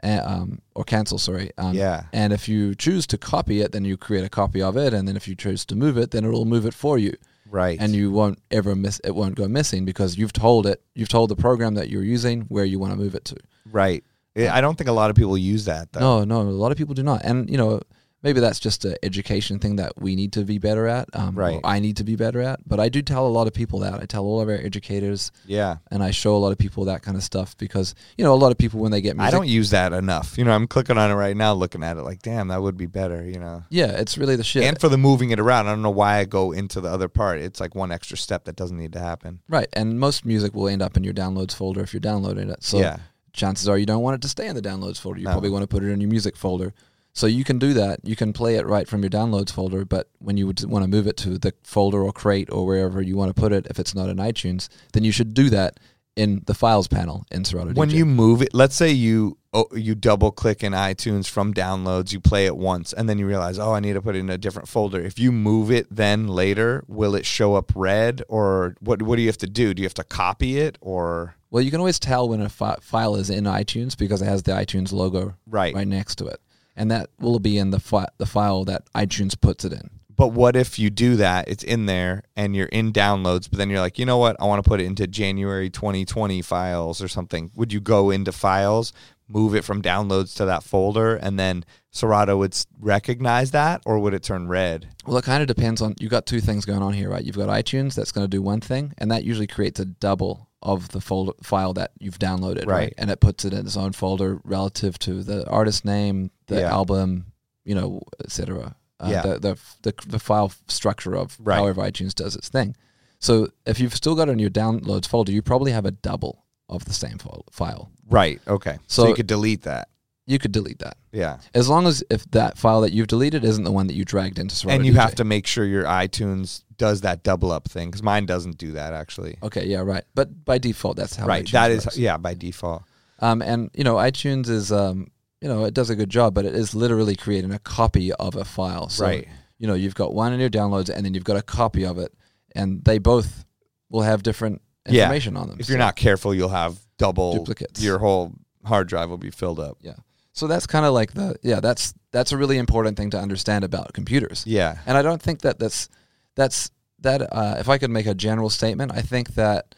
uh, um, or cancel. Sorry. Um, Yeah. And if you choose to copy it, then you create a copy of it. And then if you choose to move it, then it'll move it for you. right. And you won't ever miss. It won't go missing because you've told it. You've told the program that you're using where you want to move it to. right. I don't think a lot of people use that though. No, no, a lot of people do not. And you know, maybe that's just an education thing that we need to be better at. Um, Right. I need to be better at. But I do tell a lot of people that. I tell all of our educators, Yeah. and I show a lot of people that kind of stuff because you know a lot of people when they get music, I don't use that enough. You know, I'm clicking on it right now, looking at it like, damn, that would be better. You know. Yeah, it's really the shit. And for the moving it around, I don't know why I go into the other part. It's like one extra step that doesn't need to happen. right, and most music will end up in your downloads folder if you're downloading it. So Yeah. chances are you don't want it to stay in the downloads folder. You No. probably want to put it in your music folder. So you can do that. You can play it right from your downloads folder, but when you would want to move it to the folder or crate or wherever you want to put it, if it's not in iTunes, then you should do that in the files panel in Serato DJ. when DJ. you move it let's say you oh, you double click in itunes from downloads you play it once and then you realize oh i need to put it in a different folder if you move it then later will it show up red or what what do you have to do do you have to copy it or well, you can always tell when a fi- file is in iTunes because it has the iTunes logo Right. right next to it, and that will be in the fi- the file that iTunes puts it in. but what if you do that it's in there and you're in downloads but then you're like you know what i want to put it into january 2020 files or something would you go into files move it from downloads to that folder and then serato would recognize that or would it turn red Well, it kind of depends on. You've got two things going on here, right? You've got iTunes that's going to do one thing, and that usually creates a double of the folder file that you've downloaded, right? Right. And it puts it in its own folder relative to the artist name, the Yeah. album, you know, etc. Uh, Yeah. The, the the the file structure of Right. however iTunes does its thing. So if you've still got it in your downloads folder, you probably have a double of the same file. right okay so, So- you could delete that You could delete that yeah as long as if that file that you've deleted isn't the one that you dragged into Serato and you DJ. have to make sure your itunes does that double up thing because mine doesn't do that actually Okay, yeah, right. But by default, that's how right iTunes that is works. yeah by default Um, and you know, iTunes is um, you know, it does a good job, but it is literally creating a copy of a file. So, Right. You know, you've got one in your downloads, and then you've got a copy of it, and they both will have different Yeah. information on them. if you're So- not careful you'll have double Duplicates. your whole hard drive will be filled up yeah. So that's kind of like the yeah. That's that's a really important thing to understand about computers. yeah And I don't think that that's that's that. Uh, if I could make a general statement, I think that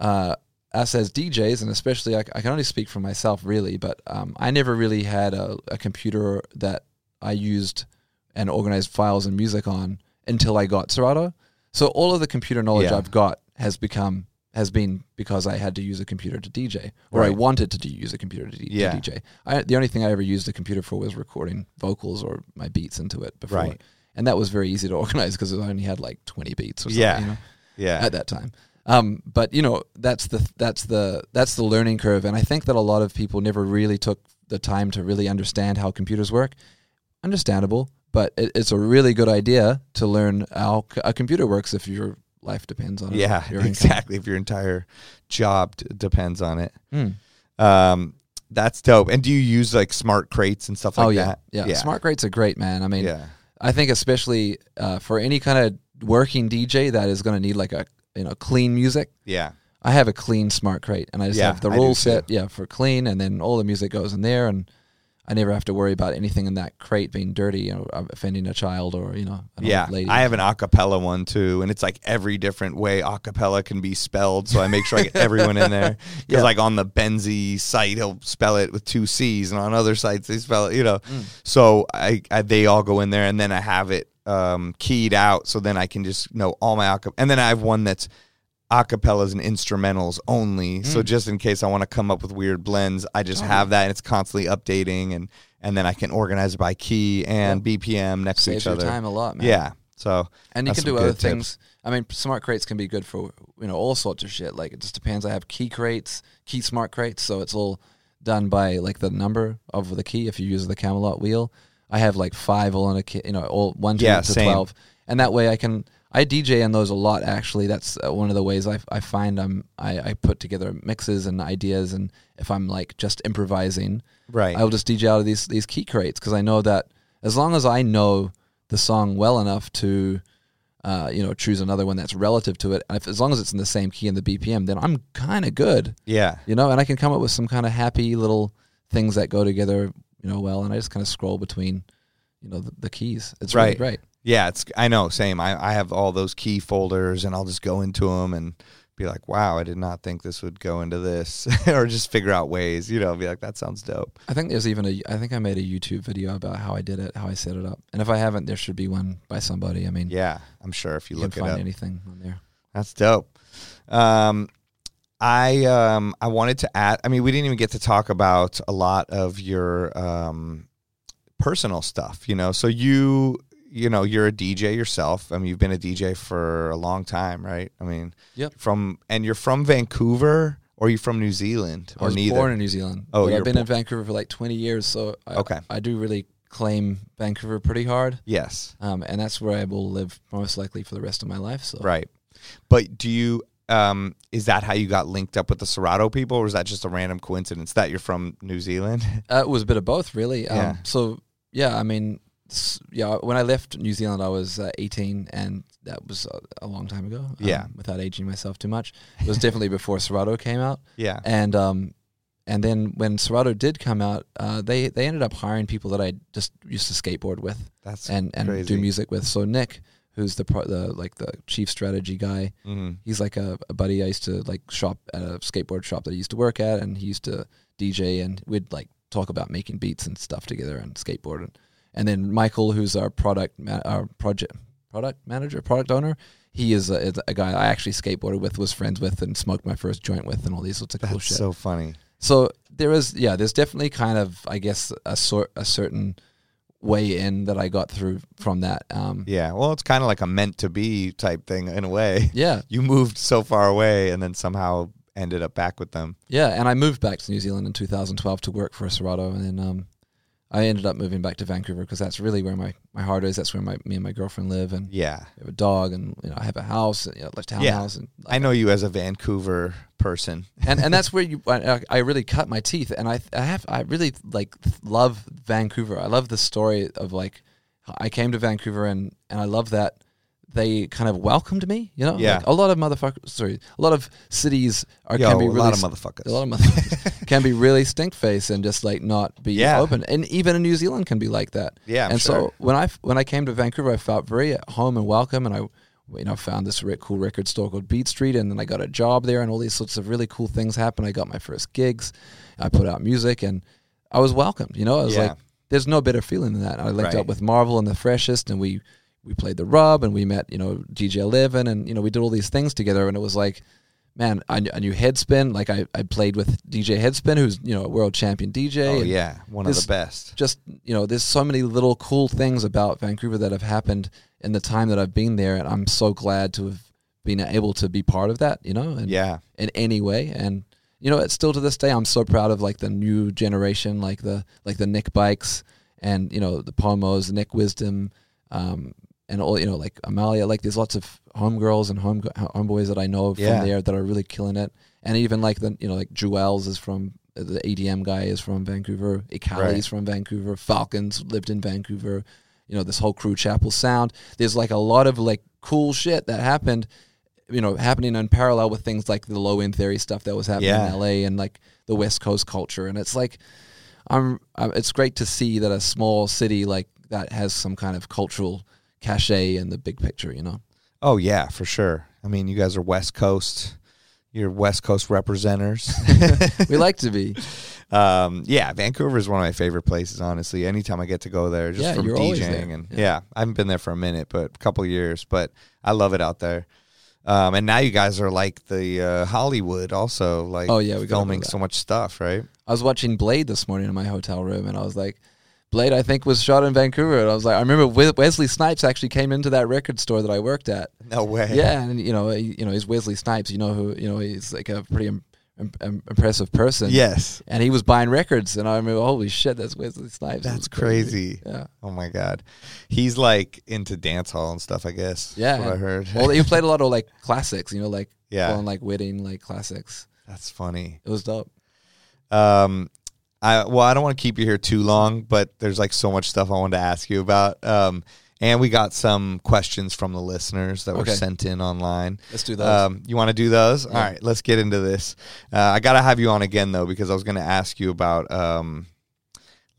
uh, us as DJs, and especially I, I can only speak for myself really, but um, I never really had a, a computer that I used and organized files and music on until I got Serato. So all of the computer knowledge Yeah. I've got has become has been because I had to use a computer to DJ, or I wanted to use a computer to, d- to DJ. I, the only thing I ever used a computer for was recording vocals or my beats into it before, Right. and that was very easy to organize because I only had like twenty beats or something. Yeah. You know, yeah at that time. Um, but you know, that's the that's the that's the learning curve, and I think that a lot of people never really took the time to really understand how computers work. Understandable, but it, it's a really good idea to learn how c- a computer works if your life depends on it. yeah exactly if your entire job d- depends on it Hmm. um that's dope and do you use like smart crates and stuff like that? oh yeah, that yeah, Smart crates are great, man. I mean, yeah I think especially uh, for any kind of working DJ that is going to need like a you know clean music. yeah I have a clean smart crate, and I just Yeah, have the rule set, yeah, for clean, and then all the music goes in there, and I never have to worry about anything in that crate being dirty or offending a child or you know, yeah i have an acapella one too and it's like every different way acapella can be spelled so i make sure i get everyone in there because Yeah. like on the benzi site he'll spell it with two c's and on other sites they spell it you know Mm. so I, I they all go in there and then i have it um, keyed out so then i can just know all my acapella and then i have one that's acapellas and instrumentals only so Mm. just in case i want to come up with weird blends i just Oh. have that and it's constantly updating and and then i can organize it by key and bpm next to saves each your other time a lot, man. yeah so and you can do other tips. things. I mean, smart crates can be good for you know all sorts of shit. Like it just depends. I have key crates, key smart crates, so it's all done by like the number of the key. If you use the Camelot wheel, I have like five all in a key. You know, all one to, Yeah, to same. twelve, and that way I can. I DJ in those a lot. Actually, that's uh, one of the ways I, I find I'm I, I put together mixes and ideas, and if I'm like just improvising, right I'll just DJ out of these these key crates because I know that as long as I know the song well enough to, uh, you know, choose another one that's relative to it, and if as long as it's in the same key and the BPM, then I'm kind of good, yeah you know, and I can come up with some kind of happy little things that go together, you know, well, and I just kind of scroll between, you know, the, the keys. It's really Right. great. Yeah, it's I know, same. I, I have all those key folders and I'll just go into them and be like, wow, I did not think this would go into this or just figure out ways, you know, be like, that sounds dope. I think there's even a. I think I made a YouTube video about how I did it, how I set it up, and if I haven't, there should be one by somebody. I mean, Yeah, I'm sure if you, you look can it find up. anything on there. That's dope. Um, I um I wanted to add. I mean, we didn't even get to talk about a lot of your um personal stuff. You know, so you you know you're a DJ yourself. I mean, you've been a DJ for a long time, right? I mean, Yep. From and you're from Vancouver, or you from New Zealand, I or was neither? born in New Zealand. Oh, but I've been in Vancouver for like 20 years, so I, Okay. I do really claim Vancouver pretty hard, yes, um, and that's where I will live most likely for the rest of my life. So right. But do you um, is that how you got linked up with the Serato people, or is that just a random coincidence that you're from New Zealand? Uh, it was a bit of both, really. Um, Yeah. So yeah, I mean, yeah, when I left New Zealand, I was uh, 18, and that was a, a long time ago. um, Yeah. Without aging myself too much, it was definitely before Serato came out, yeah. and um, and then when Serato did come out, uh, they they ended up hiring people that I just used to skateboard with That's and and crazy. do music with. So Nick, who's the pro, the like the chief strategy guy, Mhm. he's like a, a buddy I used to like shop at a skateboard shop that I used to work at, and he used to DJ, and we'd like talk about making beats and stuff together and skateboard. And, and then Michael, who's our product ma- our project product manager, product owner, he is a, is a guy I actually skateboarded with, was friends with, and smoked my first joint with, and all these sorts of cool That's shit. so funny. So there is, yeah, there's definitely kind of, I guess, a sort, a certain way in that I got through from that. Um, Yeah. Well, it's kind of like a meant to be type thing in a way. yeah, You moved so far away and then somehow ended up back with them. yeah, and I moved back to New Zealand in 2012 to work for Serato, and then um, I ended up moving back to Vancouver because that's really where my, my heart is. That's where my me and my girlfriend live, and Yeah. we have a dog, and you know, I have a house, and, you know, like townhouse, and I know you as a Vancouver person. and and that's where you I, I really cut my teeth and I I have I really like love Vancouver. I love the story of like I came to Vancouver and and I love that they kind of welcomed me, you know? Yeah. Like, a lot of motherfuckers sorry, a lot of cities are Yo, can be a really lot of motherfuckers. a lot of motherfuckers can be really stink face and just like not be Yeah. open. And even in New Zealand can be like that. Yeah, I'm and sure. so when I when I came to Vancouver, I felt very at home and welcome, and I you know found this re- cool record store called Beat Street, and then I got a job there, and all these sorts of really cool things happened. I got my first gigs, I put out music, and I was welcomed. You know, I was Yeah. like, there's no better feeling than that. I linked Right. up with Marvel and the Freshest, and we we played the Rub, and we met you know DJ Eleven, and you know we did all these things together, and it was like. Man, I knew Headspin. Like I, I played with DJ Headspin, who's you know a world champion DJ. Oh yeah, one of the best. just you know there's so many little cool things about Vancouver that have happened in the time that I've been there and I'm so glad to have been able to be part of that you know and Yeah. in any way and you know it's still to this day I'm so proud of like the new generation like the like the Nick Bikes and you know the Pomos Nick Wisdom um and all you know like Amalia like there's lots of homegirls and home homeboys that I know from Yeah. there that are really killing it and even like the you know like Jewels is from the EDM guy is from Vancouver Ekali's Right. from Vancouver Falcons lived in Vancouver you know this whole crew Chapel Sound there's like a lot of like cool shit that happened you know happening in parallel with things like the low end theory stuff that was happening Yeah. in LA and like the West Coast culture and it's like I'm, i it's great to see that a small city like that has some kind of cultural cachet in the big picture you know Oh yeah, for sure. I mean, you guys are West Coast. You're West Coast representers. we like to be um, yeah, Vancouver is one of my favorite places. Honestly, anytime I get to go there, just Yeah, from you're always there. DJing and yeah. Yeah. I haven't been there for a minute, but a couple years. But I love it out there. Um, and now you guys are like the uh, Hollywood, also like Oh, yeah, we filming so much stuff, right? I was watching Blade this morning in my hotel room, and I was like, Blade, I think was shot in Vancouver. And I was like, I remember Wesley Snipes actually came into that record store that I worked at. No way. Yeah, and you know, he, you know, he's Wesley Snipes. You know who? You know, he's like a pretty Im- im- im- impressive person. Yes. and he was buying records, and I remember, holy shit, that's Wesley Snipes. That's was crazy. Yeah, Oh my god, he's like into dance hall and stuff. I guess. yeah. What I heard. well, he played a lot of like classics. You know, like Yeah. on like wedding like classics. That's funny. It was dope. Um, I well, I don't want to keep you here too long, but there's like so much stuff I wanted to ask you about. Um, and we got some questions from the listeners that were sent in online. Let's do those. Um, you want to do those? Yeah. All right, let's get into this. Uh, I gotta have you on again though because I was gonna ask you about um,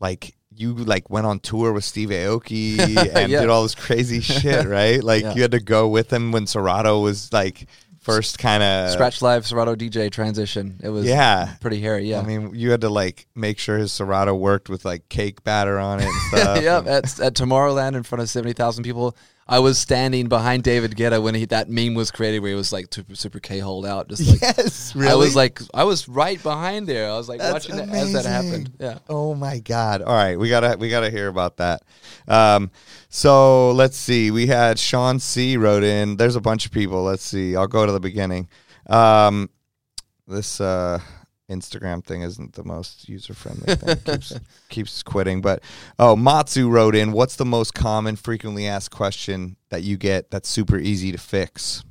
like you like went on tour with Steve Aoki and Yeah. did all this crazy shit, right? Like Yeah. you had to go with him when Serato was like first kind of Scratch Live Serato DJ transition. It was Yeah. pretty hairy. Yeah. I mean, you had to like make sure his Serato worked with like cake batter on it and stuff. yeah, And- at, at Tomorrowland in front of seventy thousand people. I was standing behind David Guetta when he, that meme was created, where he was like super, super K hold out, just like yes, really. I was like, I was right behind there. I was like That's watching as that happened. Yeah. Oh my god! All right, we gotta we gotta hear about that. Um, so let's see. We had Sean C wrote in. There's a bunch of people. Let's see. I'll go to the beginning. Um, this uh, Instagram thing isn't the most user friendly thing. keeps, keeps quitting. But oh, Matsu wrote in. What's the most common, frequently asked question that you get that's super easy to fix?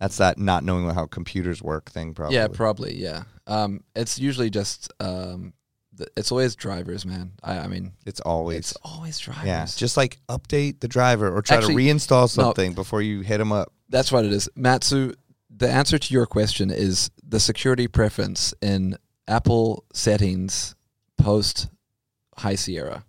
That's that not knowing how computers work thing, probably. Yeah, probably. Yeah. Um, it's usually just um, th- it's always drivers, man. I, I mean, it's always. it's always drivers. yeah, just like update the driver or try Actually, to reinstall no. something before you hit them up. That's what it is. Matsu, the answer to your question is the security preference in Apple settings post High Sierra.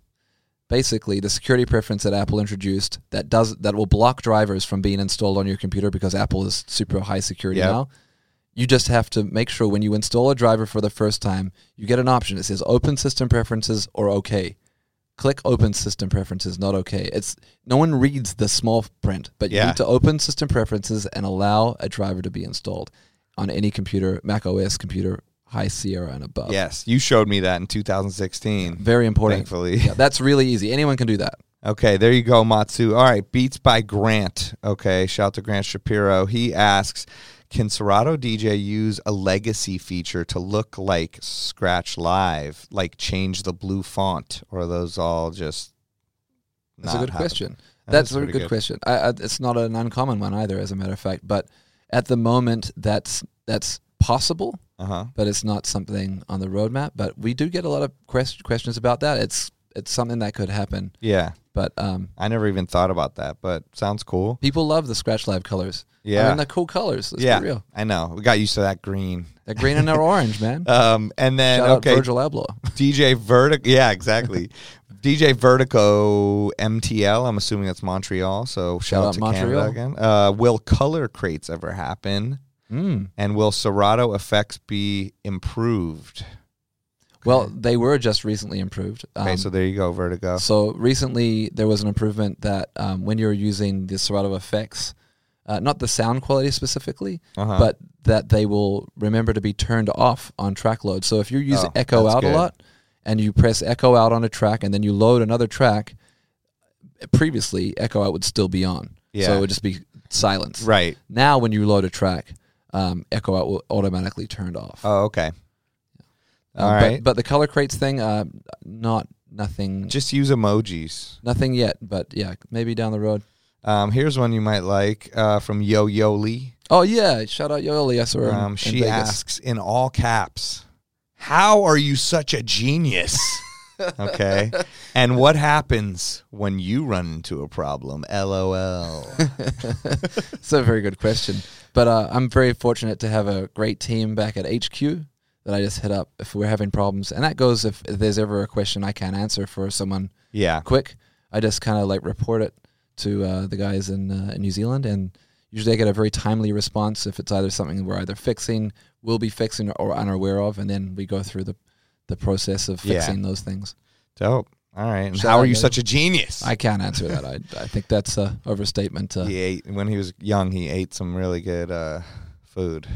Basically, the security preference that Apple introduced that does that will block drivers from being installed on your computer because Apple is super high security Yep. now. You just have to make sure when you install a driver for the first time, you get an option. It says open system preferences or okay. Click open system preferences, not okay. It's no one reads the small print, but you need to open system preferences and allow a driver to be installed on any computer, Mac OS computer, High Sierra and above. Yes, you showed me that in 2016. Very important. Thankfully. Yeah, that's really easy. Anyone can do that. Okay, there you go, Matsu. All right, Beats by Grant. Okay, shout out to Grant Shapiro. He asks, can Serato DJ use a legacy feature to look like Scratch Live, like change the blue font, or are those all just? That's a good happen? question. That That's a good, good. question. I, I, it's not an uncommon one either, as a matter of fact. But at the moment, that's that's possible, Uh huh. but it's not something on the roadmap. But we do get a lot of quest- questions about that. It's it's something that could happen. Yeah, But um, I never even thought about that, but sounds cool. people love the Scratch Live colors. I Yeah. mean, they're cool colors. Let's yeah, be real. I know. We got used to that green. They're green and they're orange, man. Um, and then Shout okay, Virgil Abloh. DJ Vertigo. Yeah, exactly. DJ Vertigo MTL. I'm assuming that's Montreal. So shout, Shout out, out to Montreal. Canada again. Uh, will color crates ever happen? Mm. And will Serato effects be improved? Well, they were just recently improved. Okay, Um, so there you go, Vertigo. So recently, there was an improvement that um, when you're using the Serato effects, uh, not the sound quality specifically, Uh-huh. but that they will remember to be turned off on track load. So if you use Oh, echo out good. a lot and you press echo out on a track and then you load another track, previously echo out would still be on. Yeah. So it would just be silence. right. Now, when you load a track, um, echo out will automatically turned off. Oh, okay. Um, all but- But, the color crates thing, uh, not nothing, Just use emojis. nothing yet. But yeah, maybe down the road. Um, here's one you might like uh, from Yo Yoli. Oh yeah, shout out Yo Yoli. I saw her. in- Um, in she Vegas. asks in all caps, "How are you such a genius?" okay, and what happens when you run into a problem? LOL. It's a very good question. But uh, I'm very fortunate to have a great team back at HQ that I just hit up if we're having problems, and that goes if, if there's ever a question I can't answer for someone yeah, quick. I just kind of like report it to uh, the guys in, uh, in New Zealand, and usually I get a very timely response if it's either something we're either fixing, will be fixing, or unaware of, and then we go through the the process of Yeah. fixing those things. dope. All right, and how are you such a genius? I can't answer that. I I think that's a overstatement. Uh, he ate when he was young. He ate some really good uh, food.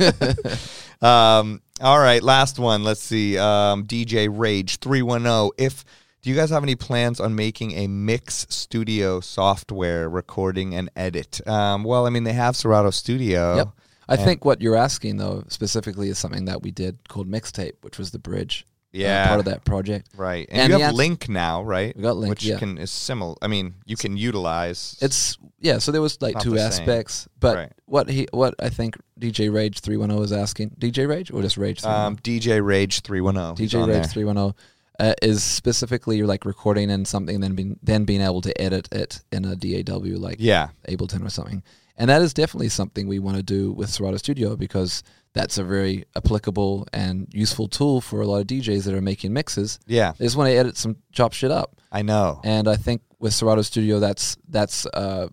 um, all right, last one. Let's see. Um, DJ Rage three one zero. If do you guys have any plans on making a mix studio software recording and edit? Um, well, I mean they have Serato Studio. Yep. I think what you're asking though specifically is something that we did called mixtape, which was the bridge. Uh, Yeah. part of that project. Right, and, And you have ans- Link now, right? We got Link, which yeah. can is similar. I mean, you can utilize. It's yeah. So there was like two same. aspects, but Right. what he what I think DJ Rage three one zero is asking DJ Rage or just Rage. 310? um, DJ Rage three one zero. DJ Rage three one zero. Uh, is specifically like recording in something, and then being then being able to edit it in a DAW like Yeah, Ableton or something. And that is definitely something we want to do with Serato Studio because that's a very applicable and useful tool for a lot of DJs that are making mixes. yeah, They just want to edit some chop shit up. I know. And I think with Serato Studio, that's that's uh,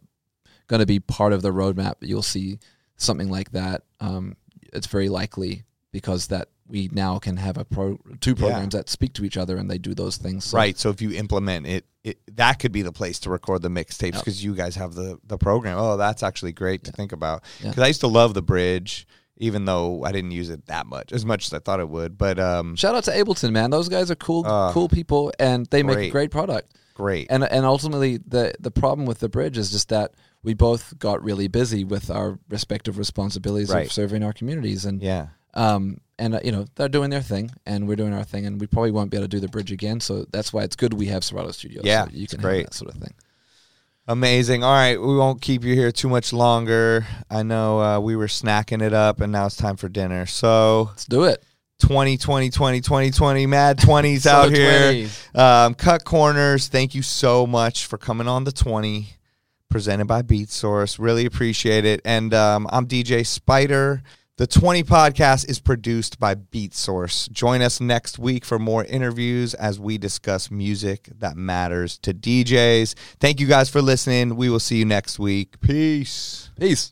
going to be part of the roadmap. You'll see something like that. Um, it's very likely because that we now can have a pro two programs that speak to each other and they do those things. So Right. So if you implement it, it that could be the place to record the mixtapes Yep. because you guys have the the program. Oh, that's actually great to think about. Yeah. Because I used to love the bridge, even though I didn't use it that much, as much as I thought it would. But um, Shout out to Ableton, man. Those guys are cool, Uh, cool people, and they make a great. great product. great. And and ultimately, the the problem with the bridge is just that we both got really busy with our respective responsibilities Right. of serving our communities, and yeah. Um and uh, you know they're doing their thing, and we're doing our thing, and we probably won't be able to do the bridge again. So that's why it's good we have Serato Studios. Yeah, so you can great. that sort of thing. Amazing. All right, we won't keep you here too much longer. I know uh, we were snacking it up, and now it's time for dinner. So Let's do it. 2020, 2020, 2020, mad 20s out here. 20s. Um, Kutcorners. Thank you so much for coming on the 20, presented by Beatsource. Really appreciate it. And um, I'm DJ Spider. The 20 podcast is produced by Beatsource. Join us next week for more interviews as we discuss music that matters to DJs. Thank you guys for listening. We will see you next week. Peace. Peace.